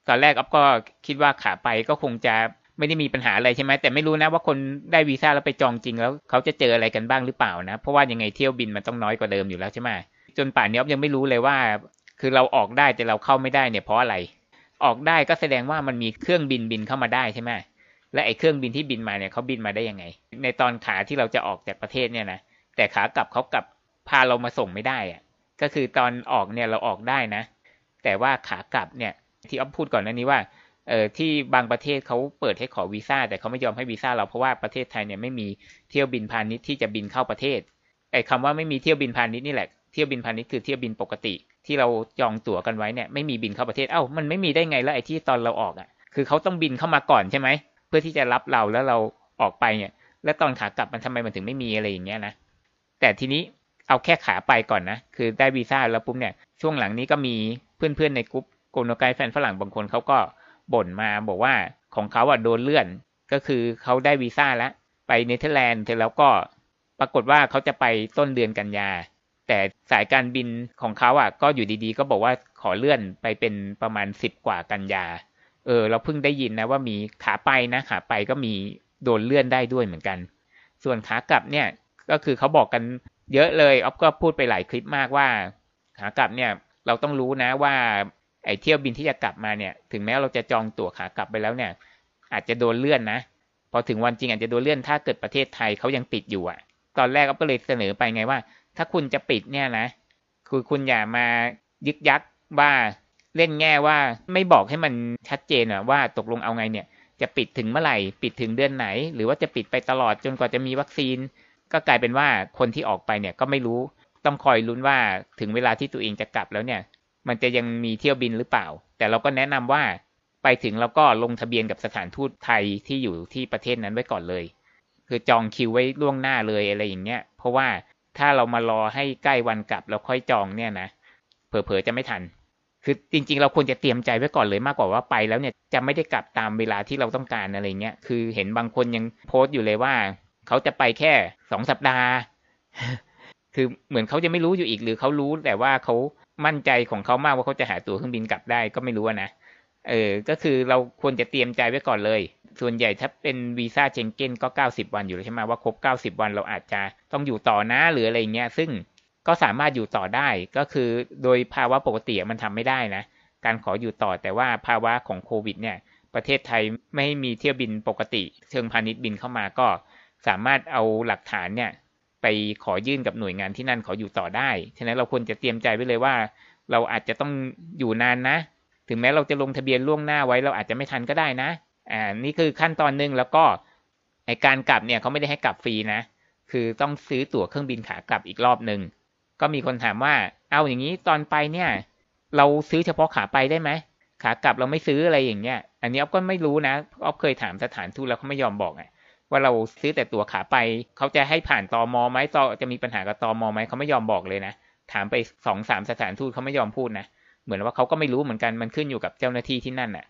ตอนแรกอ๊อฟก็คิดว่าขาไปก็คงจะไม่ได้มีปัญหาอะไรใช่ไหมแต่ไม่รู้นะว่าคนได้วีซ่าแล้วไปจองจริงแล้วเขาจะเจออะไรกันบ้างหรือเปล่านะ เพราะว่ายังไงเที่ยวบินมันต้องน้อยกว่าเดิมอยู่แล้วใช่ไหมจนป่านนี้อ๊อฟยังไม่รู้เลยว่า คือเราออกได้แต่เราเข้าไม่ได้เนี่ยเพราะอะไร ออกได้ก็แสดงว่ามันมีเครื่องบินบินเข้ามาได้ใช่ไหมและไอ้เครื่องบินที่บินมาเนี่ยเขาบินมาได้ยังไง ในตอนขาที่เราจะออกจากประเทศเนี่ยนะแต่ขากลับเขากลับพาเรามาส่งไม่ได้อะก็คือตอนออกเนี่ยเราออกได้นะ แต่ว่าขากลับเนี่ยที่อ๊อฟพูดก่อนหน้านี้ว่าเอ่อที่บางประเทศเขาเปิดให้ขอวีซ่าแต่เขาไม่ยอมให้วีซ่าเราเพราะว่าประเทศไทยเนี่ยไม่มีเที่ยวบินพาณิชย์ที่จะบินเข้าประเทศไอ้คาว่าไม่มีเที่ยวบินพาณิชย์นี่แหละ เที่ยวบินพาณิชย์คือเที่ยวบินปกติ ที่เราจองตั๋วกันไว้เนี่ยไม่มีบินเข้าประเทศเอ้ามันไม่มีได้ไงแล้วไอ้ที่ตอนเราออกอะ คือเขาต้องบินเข้ามาก่อนใช่ไหมเพื่อที่จะรับเราแล้วเราออกไปเนี่ย แล้วตอนขากลับมันทำไมมันถึงไม่มีอะไรอย่างเงี้ยนะแต่ทีนี้เอาแค่ขาไปก่อนนะ คือได้วีซ่าแล้วปุ๊บเนี่ย ช่วงหลังนี้ก็มีเพื่อนๆในกลุ่มโกโนไกแฟนฝรั่งบางคนเขาก็บ่นมาบอกว่าของเขาอะโดนเลื่อน ก็คือเขาได้วีซ่าแล้ว ไปเนเธอร์แลนด์เสร็จแล้วก็ปรากฏว่าเขาจะไปต้นเดือนกันยา แต่สายการบินของเขาอะ ก็อยู่ดีๆ ก็บอกว่าขอเลื่อนไปเป็นประมาณสิบกว่ากันยา เออ เราเพิ่งได้ยินนะว่ามีขาไปนะขาไปก็มีโดนเลื่อนได้ด้วยเหมือนกัน ส่วนขากลับเนี่ยก็คือเขาบอกกันเยอะเลยออฟก็พูดไปหลายคลิปมากว่าขากลับเนี่ยเราต้องรู้นะว่าไอ้เที่ยวบินที่จะกลับมาเนี่ย ถึงแม้เราจะจองตั๋วขากลับไปแล้วเนี่ย อาจจะโดนเลื่อนนะพอถึงวันจริงอาจจะโดนเลื่อนถ้าเกิดประเทศไทยเขายังปิดอยู่อะ ตอนแรกก็เลยเสนอไปไงว่า ถ้าคุณจะปิดเนี่ยนะคือคุณอย่ามายึกยักว่าเล่นแง่ว่าไม่บอกให้มันชัดเจนว่าตกลงเอาไงเนี่ย จะปิดถึงเมื่อไหร่ปิดถึงเดือนไหน หรือว่าจะปิดไปตลอดจนกว่าจะมีวัคซีน ก็กลายเป็นว่าคนที่ออกไปเนี่ยก็ไม่รู้ต้องคอยลุ้นว่าถึงเวลาที่ตัวเองจะกลับแล้วเนี่ย มันจะยังมีเที่ยวบินหรือเปล่า แต่เราก็แนะนำว่าไปถึงเราก็ลงทะเบียนกับสถานทูตไทยที่อยู่ที่ประเทศนั้นไว้ก่อนเลย คือจองคิวไว้ล่วงหน้าเลยอะไรอย่างเงี้ยเพราะว่า ถ้าเรามารอให้ใกล้วันกลับแล้วค่อยจองเนี่ยนะเผลอๆจะไม่ทัน คือจริง ๆ เราควรจะเตรียมใจไว้ก่อนเลยมากกว่าว่าไปแล้วเนี่ยจะไม่ได้กลับตามเวลาที่เราต้องการอะไรเงี้ยคือเห็นบางคนยังโพสต์อยู่เลยว่า เขาจะไปแค่สองสัปดาห์ คือเหมือนเขาจะไม่รู้อยู่อีกหรือเขารู้แต่ว่าเขามั่นใจของเขามากว่าเขาจะหาตั๋วเครื่องบินกลับได้ก็ไม่รู้นะเออ ก็คือเราควรจะเตรียมใจไว้ก่อนเลย ส่วนใหญ่ถ้าเป็นวีซ่าเชงเก้นก็ 90 วันอยู่แล้วใช่ไหมว่าครบ 90 วันเราอาจจะต้องอยู่ต่อนะหรืออะไรเงี้ย ซึ่งก็สามารถอยู่ต่อได้ก็คือโดยภาวะปกติมันทำไม่ได้นะ การขออยู่ต่อแต่ว่าภาวะของโควิดเนี่ย ประเทศไทยไม่มีเที่ยวบินปกติ เชิงพาณิชย์บินเข้ามาก็ สามารถเอาหลักฐานเนี่ย ไปขอยื่นกับหน่วยงานที่นั่นขออยู่ต่อได้ ฉะนั้นเราควรจะเตรียมใจไว้เลยว่า เราอาจจะต้องอยู่นานนะ ถึงแม้เราจะลงทะเบียนล่วงหน้าไว้เราอาจจะไม่ทันก็ได้นะ อ่านี่คือขั้นตอนหนึ่งแล้วก็ในการกลับเนี่ยเขาไม่ได้ให้กลับฟรีนะ คือต้องซื้อตั๋วเครื่องบินขากลับอีกรอบหนึ่งก็มีคนถามว่า เอาอย่างนี้ตอนไปเนี่ย เราซื้อเฉพาะขาไปได้ไหมขากลับเราไม่ซื้ออะไรอย่างเงี้ย อันนี้อ๊อฟก็ไม่รู้นะอ๊อฟเคยถามสถานทูตแล้วเขาไม่ยอมบอกไงว่าเราซื้อแต่ตั๋วขาไป เขาจะให้ผ่านตอมอไหมตอจะมีปัญหากับตอมอไหมเขาไม่ยอมบอกเลยนะ ถามไปสองสามสถานทูตเขาไม่ยอมพูดนะ เหมือนว่าเขาก็ไม่รู้เหมือนกันมันขึ้นอยู่กับเจ้าหน้าที่ที่นั่นน่ะ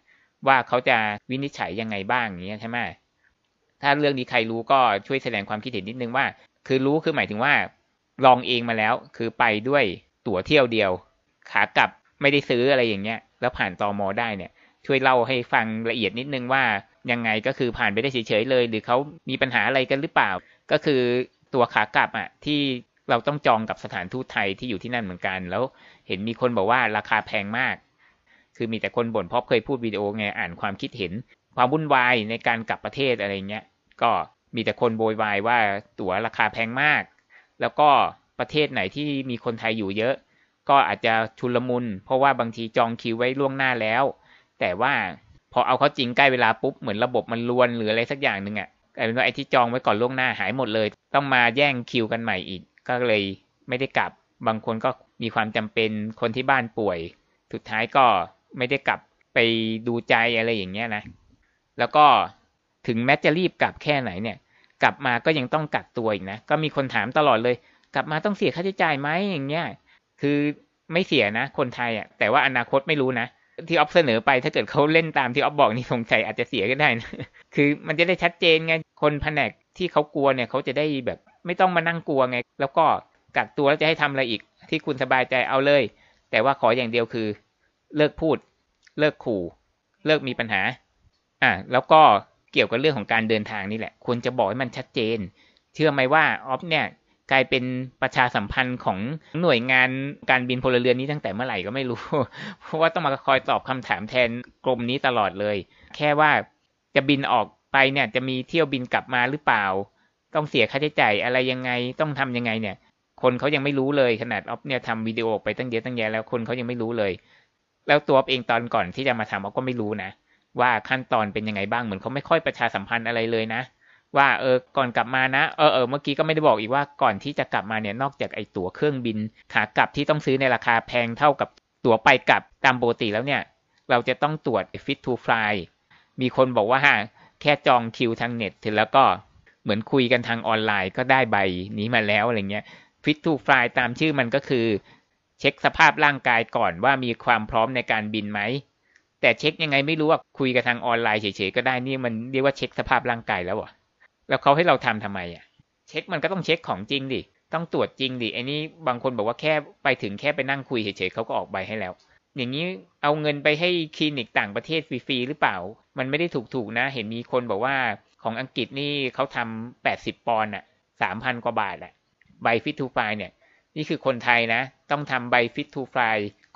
ว่าเขาจะวินิจฉัยยังไงบ้างอย่างเงี้ยใช่ไหมถ้าเรื่องนี้ใครรู้ก็ช่วยแสดงความคิดเห็นนิดนึงว่า คือรู้คือหมายถึงว่า ลองเองมาแล้ว คือไปด้วยตั๋วเที่ยวเดียว ขากลับไม่ได้ซื้ออะไรอย่างเงี้ย แล้วผ่านตอมอได้เนี่ย ช่วยเล่าให้ฟังละเอียดนิดนึงว่ายังไงก็คือผ่านไปได้เฉยๆเลย หรือเขามีปัญหาอะไรกันหรือเปล่า ก็คือตัวขากลับอะที่เราต้องจองกับสถานทูตไทยที่อยู่ที่นั่นเหมือนกัน แล้วเห็นมีคนบอกว่าราคาแพงมาก คือมีแต่คนบ่นเพราะเคยพูดวิดีโอไงอ่านความคิดเห็น ความวุ่นวายในการกลับประเทศอะไรเงี้ยก็มีแต่คนโวยวายว่าตั๋วราคาแพงมาก แล้วก็ประเทศไหนที่มีคนไทยอยู่เยอะ ก็อาจจะชุลมุน เพราะว่าบางทีจองคิวไว้ล่วงหน้าแล้ว แต่ว่าพอเอาเขาจริงใกล้เวลาปุ๊บเหมือนระบบมันลวนหรืออะไรสักอย่างหนึ่งอะกลายเป็นว่าไอ้ที่จองไว้ก่อนล่วงหน้าหายหมดเลย ต้องมาแย่งคิวกันใหม่อีก ก็เลยไม่ได้กลับบางคนก็มีความจำเป็นคนที่บ้านป่วย สุดท้ายก็ ไม่ได้กลับไปดูใจอะไรอย่างเงี้ยนะ แล้วก็ถึงแม้จะรีบกลับแค่ไหนเนี่ย กลับมาก็ยังต้องกักตัวอีกนะ ก็มีคนถามตลอดเลย กลับมาต้องเสียค่าใช้จ่ายไหมอย่างเงี้ย คือไม่เสียนะ คนไทยอะ แต่ว่าอนาคตไม่รู้นะ ที่ออฟเสนอไปถ้าเกิดเขาเล่นตามที่ออฟบอกนี่สงสัยอาจจะเสียก็ได้นะคือมันจะได้ชัดเจนไง คนแผนกที่เขากลัวเนี่ยเขาจะได้แบบไม่ต้องมานั่งกลัวไง แล้วก็กักตัวแล้วจะให้ทำอะไรอีก ที่คุณสบายใจเอาเลย แต่ว่าขออย่างเดียวคือ เลิกพูด เลิกขู่ เลิกมีปัญหา อะแล้วก็เกี่ยวกับเรื่องของการเดินทางนี่แหละ ควรจะบอกให้มันชัดเจน เชื่อไหมว่าออฟเนี่ยกลายเป็นประชาสัมพันธ์ของหน่วยงานการบินพลเรือนนี้ตั้งแต่เมื่อไหร่ก็ไม่รู้ เพราะว่าต้องมาคอยตอบคำถามแทนกรมนี้ตลอดเลย แค่ว่าจะบินออกไปเนี่ยจะมีเที่ยวบินกลับมาหรือเปล่า ต้องเสียค่าใช้จ่ายอะไรยังไงต้องทำยังไงเนี่ย คนเขายังไม่รู้เลยขนาดออฟเนี่ยทำวิดีโอไปตั้งเยอะตั้งแยะแล้วคนเขายังไม่รู้เลย แล้วตัวเองตอนก่อนที่จะมาทำออฟก็ไม่รู้นะ ว่าขั้นตอนเป็นยังไงบ้างเหมือนเขาไม่ค่อยประชาสัมพันธ์อะไรเลยนะ ว่าเออก่อนกลับมานะเออเออเมื่อกี้ก็ไม่ได้บอกอีกว่าก่อนที่จะกลับมาเนี่ยนอกจากไอ้ตั๋วเครื่องบินขากลับที่ต้องซื้อในราคาแพงเท่ากับตั๋วไปกลับตามปกติแล้วเนี่ย เราจะต้องตรวจ fit to fly มีคนบอกว่าแค่จองคิวทางเน็ตถึงแล้วก็เหมือนคุยกันทางออนไลน์ก็ได้ใบนี้มาแล้วอะไรเงี้ย fit to fly ตามชื่อมันก็คือ เช็คสภาพร่างกายก่อนว่ามีความพร้อมในการบินไหม แต่เช็คยังไงไม่รู้ว่าคุยกับทางออนไลน์เฉยๆก็ได้นี่มันเรียกว่าเช็คสภาพร่างกายแล้วอะแล้วเขาให้เราทำทำไมอะ เช็คมันก็ต้องเช็คของจริงดิต้องตรวจจริงดิไอ้นี่บางคนบอกว่าแค่ไปถึงแค่ไปนั่งคุยเฉยๆเขาก็ออกใบให้แล้ว อย่างนี้เอาเงินไปให้คลินิกต่างประเทศฟรีๆหรือเปล่า มันไม่ได้ถูกๆนะ เห็นมีคนบอกว่าของอังกฤษนี่เขาทำแปดสิบปอนด์อะสามพันกว่าบาทอะใบ Fit to Fly เนี่ย นี่คือคนไทยนะ ต้องทำใบ Fit to Fly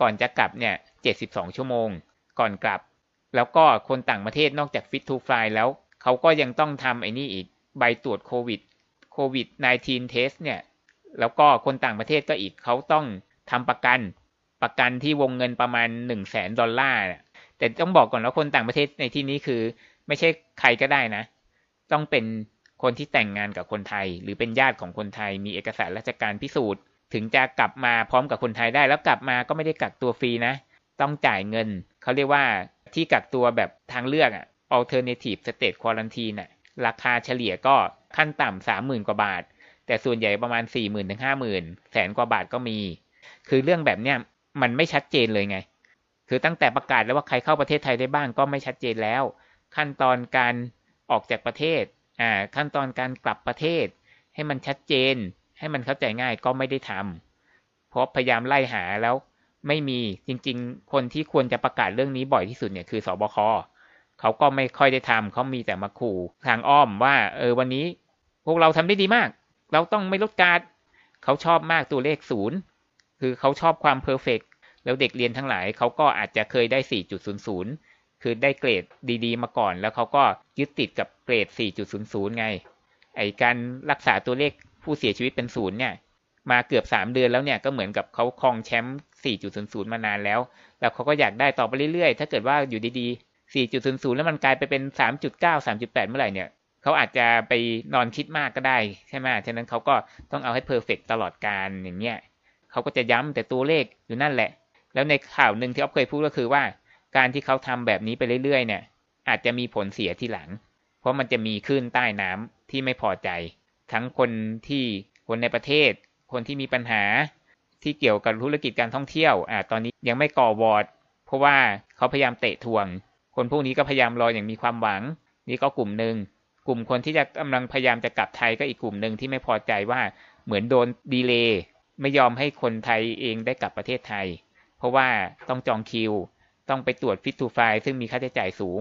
ก่อนจะกลับเนี่ยเจ็ดสิบสองชั่วโมง ก่อนกลับ แล้วก็คนต่างประเทศนอกจาก Fit to Fly แล้วเขาก็ยังต้องทำไอ้นี่อีกใบตรวจโควิดโควิด -19 test เนี่ย แล้วก็คนต่างประเทศก็อีกเขาต้องทำประกันประกันที่วงเงินประมาณ1นึ่งแสนดอลลาร์แต่ต้องบอกก่อนว่าคนต่างประเทศในที่นี้คือ ไม่ใช่ใครก็ได้นะ ต้องเป็นคนที่แต่งงานกับคนไทย หรือเป็นญาติของคนไทยมีเอกสารราชการพิสูจน์ ถึงจะกลับมาพร้อมกับคนไทยได้ แล้วกลับมาก็ไม่ได้กักตัวฟรีนะ ต้องจ่ายเงิน เขาเรียกว่าที่กักตัวแบบทางเลือกอะ alternative state quarantine น่ะ ราคาเฉลี่ยก็ขั้นต่ำสามหมื่นกว่าบาท แต่ส่วนใหญ่ประมาณสี่หมื่นถึงห้าหมื่นแสนกว่าบาทก็มี คือเรื่องแบบเนี้ยมันไม่ชัดเจนเลยไง คือตั้งแต่ประกาศแล้วว่าใครเข้าประเทศไทยได้บ้างก็ไม่ชัดเจนแล้ว ขั้นตอนการออกจากประเทศ อ่า ขั้นตอนการกลับประเทศ ให้มันชัดเจน ให้มันเข้าใจง่ายก็ไม่ได้ทำเพราะพยายามไล่หาแล้วไม่มีจริง ๆ คนที่ควรจะประกาศเรื่องนี้บ่อยที่สุดเนี่ยคือสบคเขาก็ไม่ค่อยได้ทำเขามีแต่มาขู่ทางอ้อมว่า เออวันนี้ พวกเราทำได้ดีมาก เราต้องไม่ลดการเขาชอบมากตัวเลขศูนย์คือเขาชอบความเพอร์เฟกแล้วเด็กเรียนทั้งหลายเขาก็อาจจะเคยได้ 4.00 คือได้เกรดดีๆ มาก่อน แล้วเขาก็ยึดติดกับเกรด 4.00 ไง ไอการรักษาตัวเลข ผู้เสียชีวิตเป็นศูนย์เนี่ย มาเกือบ3เดือนแล้วเนี่ยก็เหมือนกับเขาครองแชมป์ 4.00 มานานแล้ว แล้วเขาก็อยากได้ต่อไปเรื่อยๆ ถ้าเกิดว่าอยู่ดีๆ 4.00 แล้วมันกลายไปเป็น 3.9 3.8 เมื่อไหร่เนี่ยเขาอาจจะไปนอนคิดมากก็ได้ใช่ไหมฉะนั้นเขาก็ต้องเอาให้เพอร์เฟกตลอดการอย่างเงี้ยเขาก็จะย้ำแต่ตัวเลขอยู่นั่นแหละ แล้วในข่าวหนึ่งที่อ๊อฟเคยพูดก็คือว่า การที่เขาทำแบบนี้ไปเรื่อยๆ เนี่ย อาจจะมีผลเสียที่หลัง เพราะมันจะมีคลื่นใต้น้ำที่ไม่พอใจ ทั้งคนที่คนในประเทศ คนที่มีปัญหาที่เกี่ยวกับธุรกิจการท่องเที่ยวอ่าตอนนี้ยังไม่ก่อวอร์ดเพราะว่าเขาพยายามเตะทวง คนพวกนี้ก็พยายามรออย่างมีความหวัง นี่ก็กลุ่มหนึ่งกลุ่มคนที่จะกำลังพยายามจะกลับไทยก็อีกกลุ่มหนึ่งที่ไม่พอใจว่าเหมือนโดนดีเลย์ไม่ยอมให้คนไทยเองได้กลับประเทศไทย เพราะว่าต้องจองคิว ต้องไปตรวจฟิตทูไฟซึ่งมีค่าใช้จ่ายสูง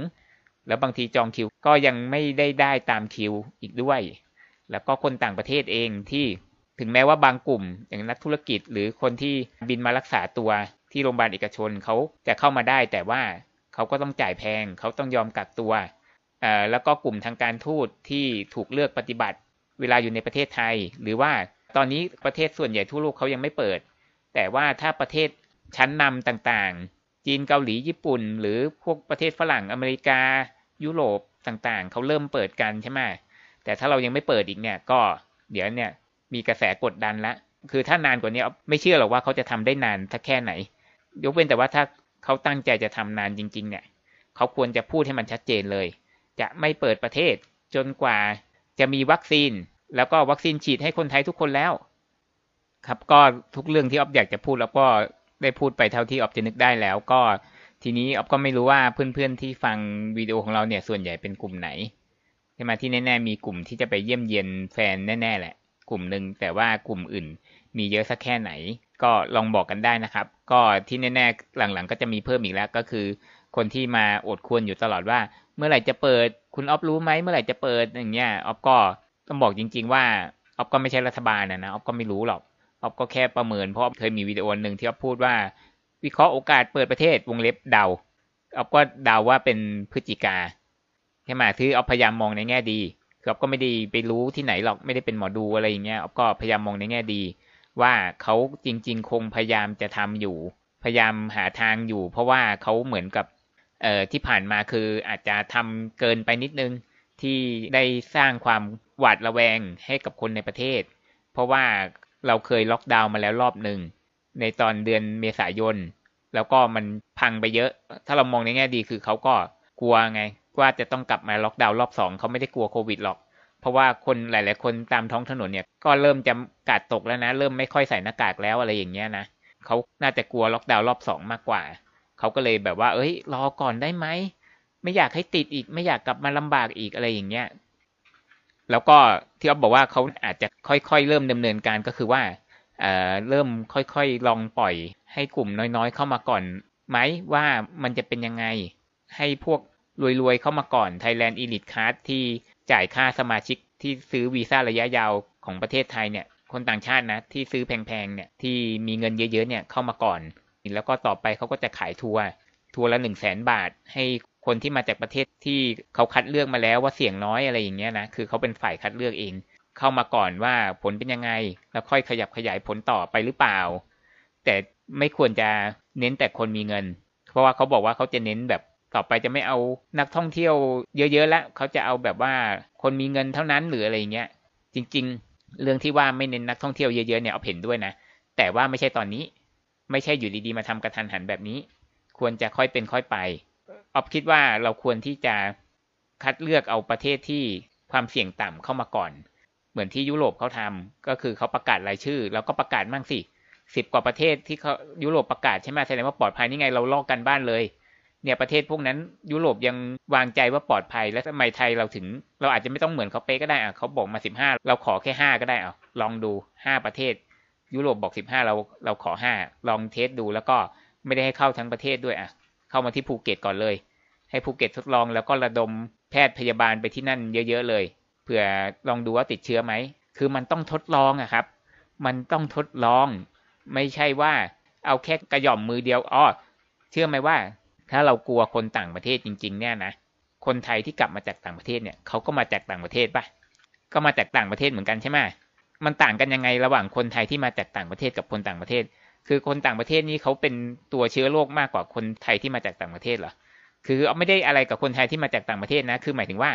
แล้วบางทีจองคิวก็ยังไม่ได้ได้ตามคิวอีกด้วย แล้วก็คนต่างประเทศเองที่ถึงแม้ว่าบางกลุ่ม อย่างนักธุรกิจ หรือคนที่บินมารักษาตัวที่โรงพยาบาลเอกชนเขาจะเข้ามาได้ แต่ว่าเขาก็ต้องจ่ายแพง เขาต้องยอมกักตัวแล้วก็กลุ่มทางการทูตที่ถูกเลือกปฏิบัติ เวลาอยู่ในประเทศไทย หรือว่าตอนนี้ประเทศส่วนใหญ่ทั่วโลกเขายังไม่เปิด แต่ว่าถ้าประเทศชั้นนำต่างๆ จีนเกาหลีญี่ปุ่น หรือพวกประเทศฝรั่งอเมริกา ยุโรปต่างๆ เขาเริ่มเปิดกันใช่ไหม แต่ถ้าเรายังไม่เปิดอีกเนี่ยก็เดี๋ยวเนี่ยมีกระแสกดดันละคือถ้านานกว่านี้ไม่เชื่อหรอกว่าเขาจะทำได้นานถ้าแค่ไหน ยกเว้นแต่ว่าถ้าเขาตั้งใจจะทำนานจริง ๆ เนี่ย เขาควรจะพูดให้มันชัดเจนเลย จะไม่เปิดประเทศจนกว่าจะมีวัคซีน แล้วก็วัคซีนฉีดให้คนไทยทุกคนแล้ว ครับก็ทุกเรื่องที่ออฟอยากจะพูดแล้วก็ได้พูดไปเท่าที่ออฟจะนึกได้แล้ว ก็ทีนี้ออฟก็ไม่รู้ว่าเพื่อนๆที่ฟังวิดีโอของเราเนี่ยส่วนใหญ่เป็นกลุ่มไหน ใช่ไหมที่แน่ๆมีกลุ่มที่จะไปเยี่ยมเยียนแฟนแน่ๆแหละ กลุ่มหนึ่งแต่ว่ากลุ่มอื่น มีเยอะสักแค่ไหน ก็ลองบอกกันได้นะครับ ก็ที่แน่ๆหลังๆ ก็จะมีเพิ่มอีกแล้วก็คือ คนที่มาอดควรอยู่ตลอดว่า เมื่อไหร่จะเปิด คุณออฟรู้ไหมเมื่อไหร่จะเปิดอย่างเงี้ยออฟก็ต้องบอกจริง ๆ ว่าออฟก็ไม่ใช่รัฐบาลนะนะออฟก็ไม่รู้หรอกออฟก็แค่ประเมินเพราะเคยมีวิดีโอหนึ่งที่ออฟพูดว่า วิเคราะห์โอกาสเปิดประเทศวงเล็บเดาออฟก็เดาว่าเป็นพฤศจิกา ใช่ไหมที่ออฟพยายามมองในแง่ดีคือออฟก็ไม่ได้ไปรู้ที่ไหนหรอกไม่ได้เป็นหมอดูอะไรอย่างเงี้ยออฟก็พยายามมองในแง่ดี ว่าเขาจริง ๆ คงพยายามจะทำอยู่ พยายามหาทางอยู่ เพราะว่าเขาเหมือนกับเอ่อที่ผ่านมาคืออาจจะทำเกินไปนิดนึงที่ได้สร้างความหวาดระแวงให้กับคนในประเทศ เพราะว่าเราเคยล็อกดาวน์มาแล้วรอบหนึ่งในตอนเดือนเมษายน แล้วก็มันพังไปเยอะ ถ้าเรามองในแง่ดีคือเขาก็กลัวไง ว่าจะต้องกลับมาล็อกดาวน์รอบสองเขาไม่ได้กลัวโควิดหรอก เพราะว่าคนหลาย ๆ คนตามท้องถนนเนี่ย ก็เริ่มจะกาดตกแล้วนะ เริ่มไม่ค่อยใส่หน้ากากแล้วอะไรอย่างเงี้ยนะเขาน่าจะกลัวล็อกดาวน์รอบสองมากกว่าเขาก็เลยแบบว่า เอ้ย รอก่อนได้ไหมไม่อยากให้ติดอีกไม่อยากกลับมาลำบากอีกอะไรอย่างเงี้ยแล้วก็ที่อ๊อฟบอกว่าเขาอาจจะค่อยๆ เริ่มดำเนินการก็คือว่าเอ่อเริ่มค่อยๆ ลองปล่อยให้กลุ่มน้อยๆ เข้ามาก่อนไหมว่ามันจะเป็นยังไงให้พวก รวยๆ เข้ามาก่อน Thailand Elite Card ที่จ่ายค่าสมาชิกที่ซื้อวีซ่าระยะยาวของประเทศไทยเนี่ย คนต่างชาตินะ ที่ซื้อแพงๆเนี่ยที่มีเงินเยอะๆเนี่ยเข้ามาก่อน แล้วก็ต่อไปเขาก็จะขายทัวร์ทัวร์ละหนึ่งแสนบาท ให้คนที่มาจากประเทศที่เขาคัดเลือกมาแล้วว่าเสี่ยงน้อยอะไรอย่างเงี้ยนะคือเขาเป็นฝ่ายคัดเลือกเอง เข้ามาก่อนว่าผลเป็นยังไง แล้วค่อยขยับขยายผลต่อไปหรือเปล่า แต่ไม่ควรจะเน้นแต่คนมีเงิน เพราะว่าเขาบอกว่าเขาจะเน้นแบบ ต่อไปจะไม่เอานักท่องเที่ยวเยอะๆแล้วเขาจะเอาแบบว่าคนมีเงินเท่านั้นหรืออะไรเงี้ย จริง ๆ เรื่องที่ว่าไม่เน้นนักท่องเที่ยวเยอะๆเนี่ยเอาเห็นด้วยนะ แต่ว่าไม่ใช่ตอนนี้ ไม่ใช่อยู่ดีๆมาทำกระทันหันแบบนี้ ควรจะค่อยเป็นค่อยไปออฟคิดว่าเราควรที่จะคัดเลือกเอาประเทศที่ความเสี่ยงต่ำเข้ามาก่อน เหมือนที่ยุโรปเขาทำก็คือเขาประกาศรายชื่อ แล้วก็ประกาศมั่งสิสิบกว่าประเทศที่เขายุโรปประกาศใช่ไหมแสดงว่าปลอดภัยนี่ไงเราลอกกันบ้านเลย เนี่ยประเทศพวกนั้นยุโรปยังวางใจว่าปลอดภัย แล้วทำไมไทยเราถึง เราอาจจะไม่ต้องเหมือนเขาเป๊ะก็ได้อะเขาบอกมาสิบห้าเราขอแค่ห้าก็ได้อะลองดูห้าประเทศ ยุโรปบอกสิบห้าเราเราขอห้าลองเทสดูแล้วก็ไม่ได้ให้เข้าทั้งประเทศด้วยอะเข้ามาที่ภูเก็ตก่อนเลย ให้ภูเก็ตทดลองแล้วก็ระดมแพทย์พยาบาลไปที่นั่นเยอะๆเลยเผื่อลองดูว่าติดเชื้อไหมคือมันต้องทดลองอะครับ มันต้องทดลอง ไม่ใช่ว่าเอาแค่กระหย่อมมือเดียวอ๋อเชื่อไหมว่า ถ้าเรากลัวคนต่างประเทศจริง ๆ เนี่ยนะ คนไทยที่กลับมาจากต่างประเทศเนี่ยเขาก็มาจากต่างประเทศปะก็มาจากต่างประเทศเหมือนกันใช่ไหมมันต่างกันยังไงระหว่างคนไทยที่มาจากต่างประเทศกับคนต่างประเทศ คือคนต่างประเทศนี่เขาเป็นตัวเชื้อโรคมากกว่าคนไทยที่มาจากต่างประเทศเหรอ คือเขาไม่ได้อะไรกับคนไทยที่มาจากต่างประเทศนะ คือหมายถึงว่า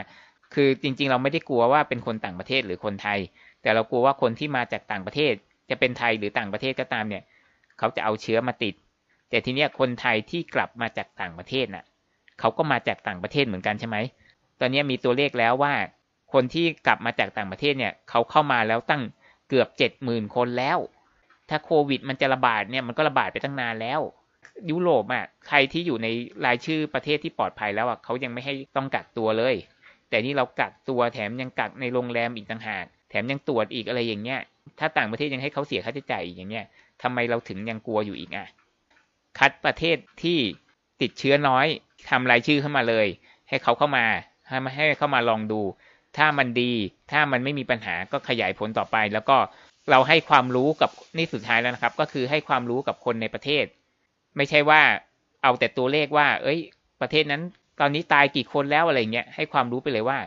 คือจริง ๆ เราไม่ได้กลัวว่าเป็นคนต่างประเทศหรือคนไทย แต่เรากลัวว่าคนที่มาจากต่างประเทศ จะเป็นไทยหรือต่างประเทศก็ตามเนี่ย เขาจะเอาเชื้อมาติด แต่ทีเนี้ยคนไทยที่กลับมาจากต่างประเทศน่ะเขาก็มาจากต่างประเทศเหมือนกันใช่ไหมตอนนี้มีตัวเลขแล้วว่า คนที่กลับมาจากต่างประเทศเนี่ยเขาเข้ามาแล้วตั้งเกือบเจ็ดหมื่นคนแล้ว ถ้าโควิดมันจะระบาดเนี่ยมันก็ระบาดไปตั้งนานแล้ว ยุโรปอะใครที่อยู่ในรายชื่อประเทศที่ปลอดภัยแล้วอะเขายังไม่ให้ต้องกักตัวเลย แต่นี่เรากักตัวแถมยังกักในโรงแรมอีกต่างหากแถมยังตรวจอีกอะไรอย่างเงี้ย ถ้าต่างประเทศยังให้เขาเสียค่าใช้จ่ายอีกอย่างเงี้ยทำไมเราถึงยังกลัวอยู่อีกอะ คัดประเทศที่ติดเชื้อน้อยทำรายชื่อเข้ามาเลย ให้เขาเข้ามาให้มาให้เข้ามาลองดู ถ้ามันดี ถ้ามันไม่มีปัญหาก็ขยายผลต่อไป แล้วก็เราให้ความรู้กับนี่สุดท้ายแล้วนะครับ ก็คือให้ความรู้กับคนในประเทศ ไม่ใช่ว่าเอาแต่ตัวเลขว่า เอ้ย ประเทศนั้น ตอนนี้ตายกี่คนแล้วอะไรเงี้ยให้ความรู้ไปเลยว่า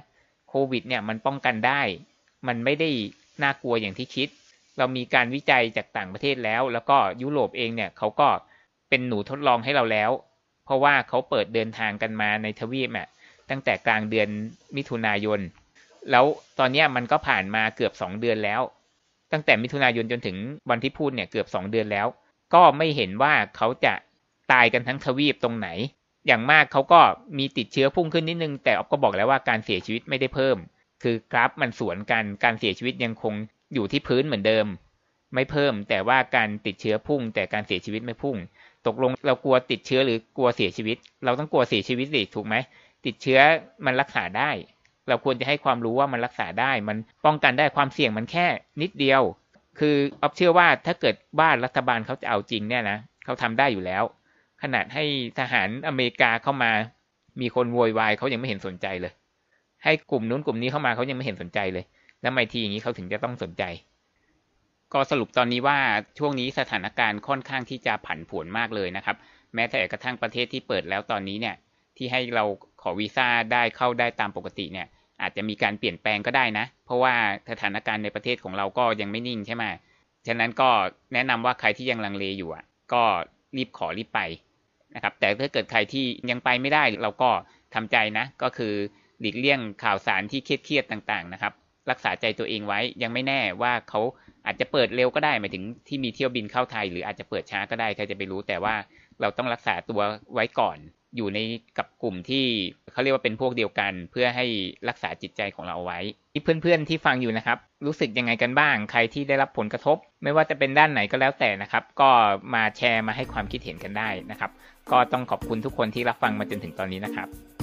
โควิด เนี่ยมันป้องกันได้ มันไม่ได้น่ากลัวอย่างที่คิด เรามีการวิจัยจากต่างประเทศแล้ว แล้วก็ยุโรปเองเนี่ยเขาก็ เป็นหนูทดลองให้เราแล้ว เพราะว่าเขาเปิดเดินทางกันมาในทวีปอะตั้งแต่กลางเดือนมิถุนายน แล้วตอนนี้มันก็ผ่านมาเกือบสองเดือนแล้ว ตั้งแต่มิถุนายนจนถึงวันที่พูดเนี่ยเกือบสองเดือนแล้ว ก็ไม่เห็นว่าเขาจะตายกันทั้งทวีปตรงไหน อย่างมากเขาก็มีติดเชื้อพุ่งขึ้นนิดนึง แต่ออฟก็บอกแล้วว่าการเสียชีวิตไม่ได้เพิ่ม คือกราฟมันสวนกัน การเสียชีวิตยังคงอยู่ที่พื้นเหมือนเดิม ไม่เพิ่ม แต่ว่าการติดเชื้อพุ่ง แต่การเสียชีวิตไม่พุ่ง ตกลงเรากลัวติดเชื้อหรือกลัวเสียชีวิต เราต้องกลัวเสียชีวิตสิถูกไหมติดเชื้อมันรักษาได้ เราควรจะให้ความรู้ว่ามันรักษาได้ มันป้องกันได้ความเสี่ยงมันแค่นิดเดียว คือออฟเชื่อว่าถ้าเกิดบ้านรัฐบาลเขาจะเอาจริงเนี่ยนะเขาทำได้อยู่แล้ว ขนาดให้ทหารอเมริกาเข้ามา มีคนโวยวายเขายังไม่เห็นสนใจเลย ให้กลุ่มนู้นกลุ่มนี้เข้ามาเขายังไม่เห็นสนใจเลย แล้วไมทีอย่างนี้เขาถึงจะต้องสนใจ ก็สรุปตอนนี้ว่าช่วงนี้สถานการณ์ค่อนข้างที่จะผันผวนมากเลยนะครับ แม้แต่กระทั่งประเทศที่เปิดแล้วตอนนี้เนี่ย ที่ให้เราขอวีซ่าได้เข้าได้ตามปกติเนี่ย อาจจะมีการเปลี่ยนแปลงก็ได้นะ เพราะว่าสถานการณ์ในประเทศของเราก็ยังไม่นิ่งใช่ไหมฉะนั้นก็แนะนำว่าใครที่ยังลังเลอยู่อะ ก็รีบขอรีบไปนะครับ แต่ถ้าเกิดใครที่ยังไปไม่ได้เราก็ทำใจนะ ก็คือหลีกเลี่ยงข่าวสารที่เครียดๆต่างๆนะครับ รักษาใจตัวเองไว้ยังไม่แน่ว่าเขา อาจจะเปิดเร็วก็ได้หมายถึงที่มีเที่ยวบินเข้าไทย หรืออาจจะเปิดช้าก็ได้ใครจะไปรู้ แต่ว่าเราต้องรักษาตัวไว้ก่อน อยู่ในกับกลุ่มที่เขาเรียกว่าเป็นพวกเดียวกัน เพื่อให้รักษาจิตใจของเราเอาไว้ที่เพื่อนๆที่ฟังอยู่นะครับ รู้สึกยังไงกันบ้าง ใครที่ได้รับผลกระทบ ไม่ว่าจะเป็นด้านไหนก็แล้วแต่นะครับ ก็มาแชร์มาให้ความคิดเห็นกันได้นะครับ ก็ต้องขอบคุณทุกคนที่รับฟังมาจนถึงตอนนี้นะครับ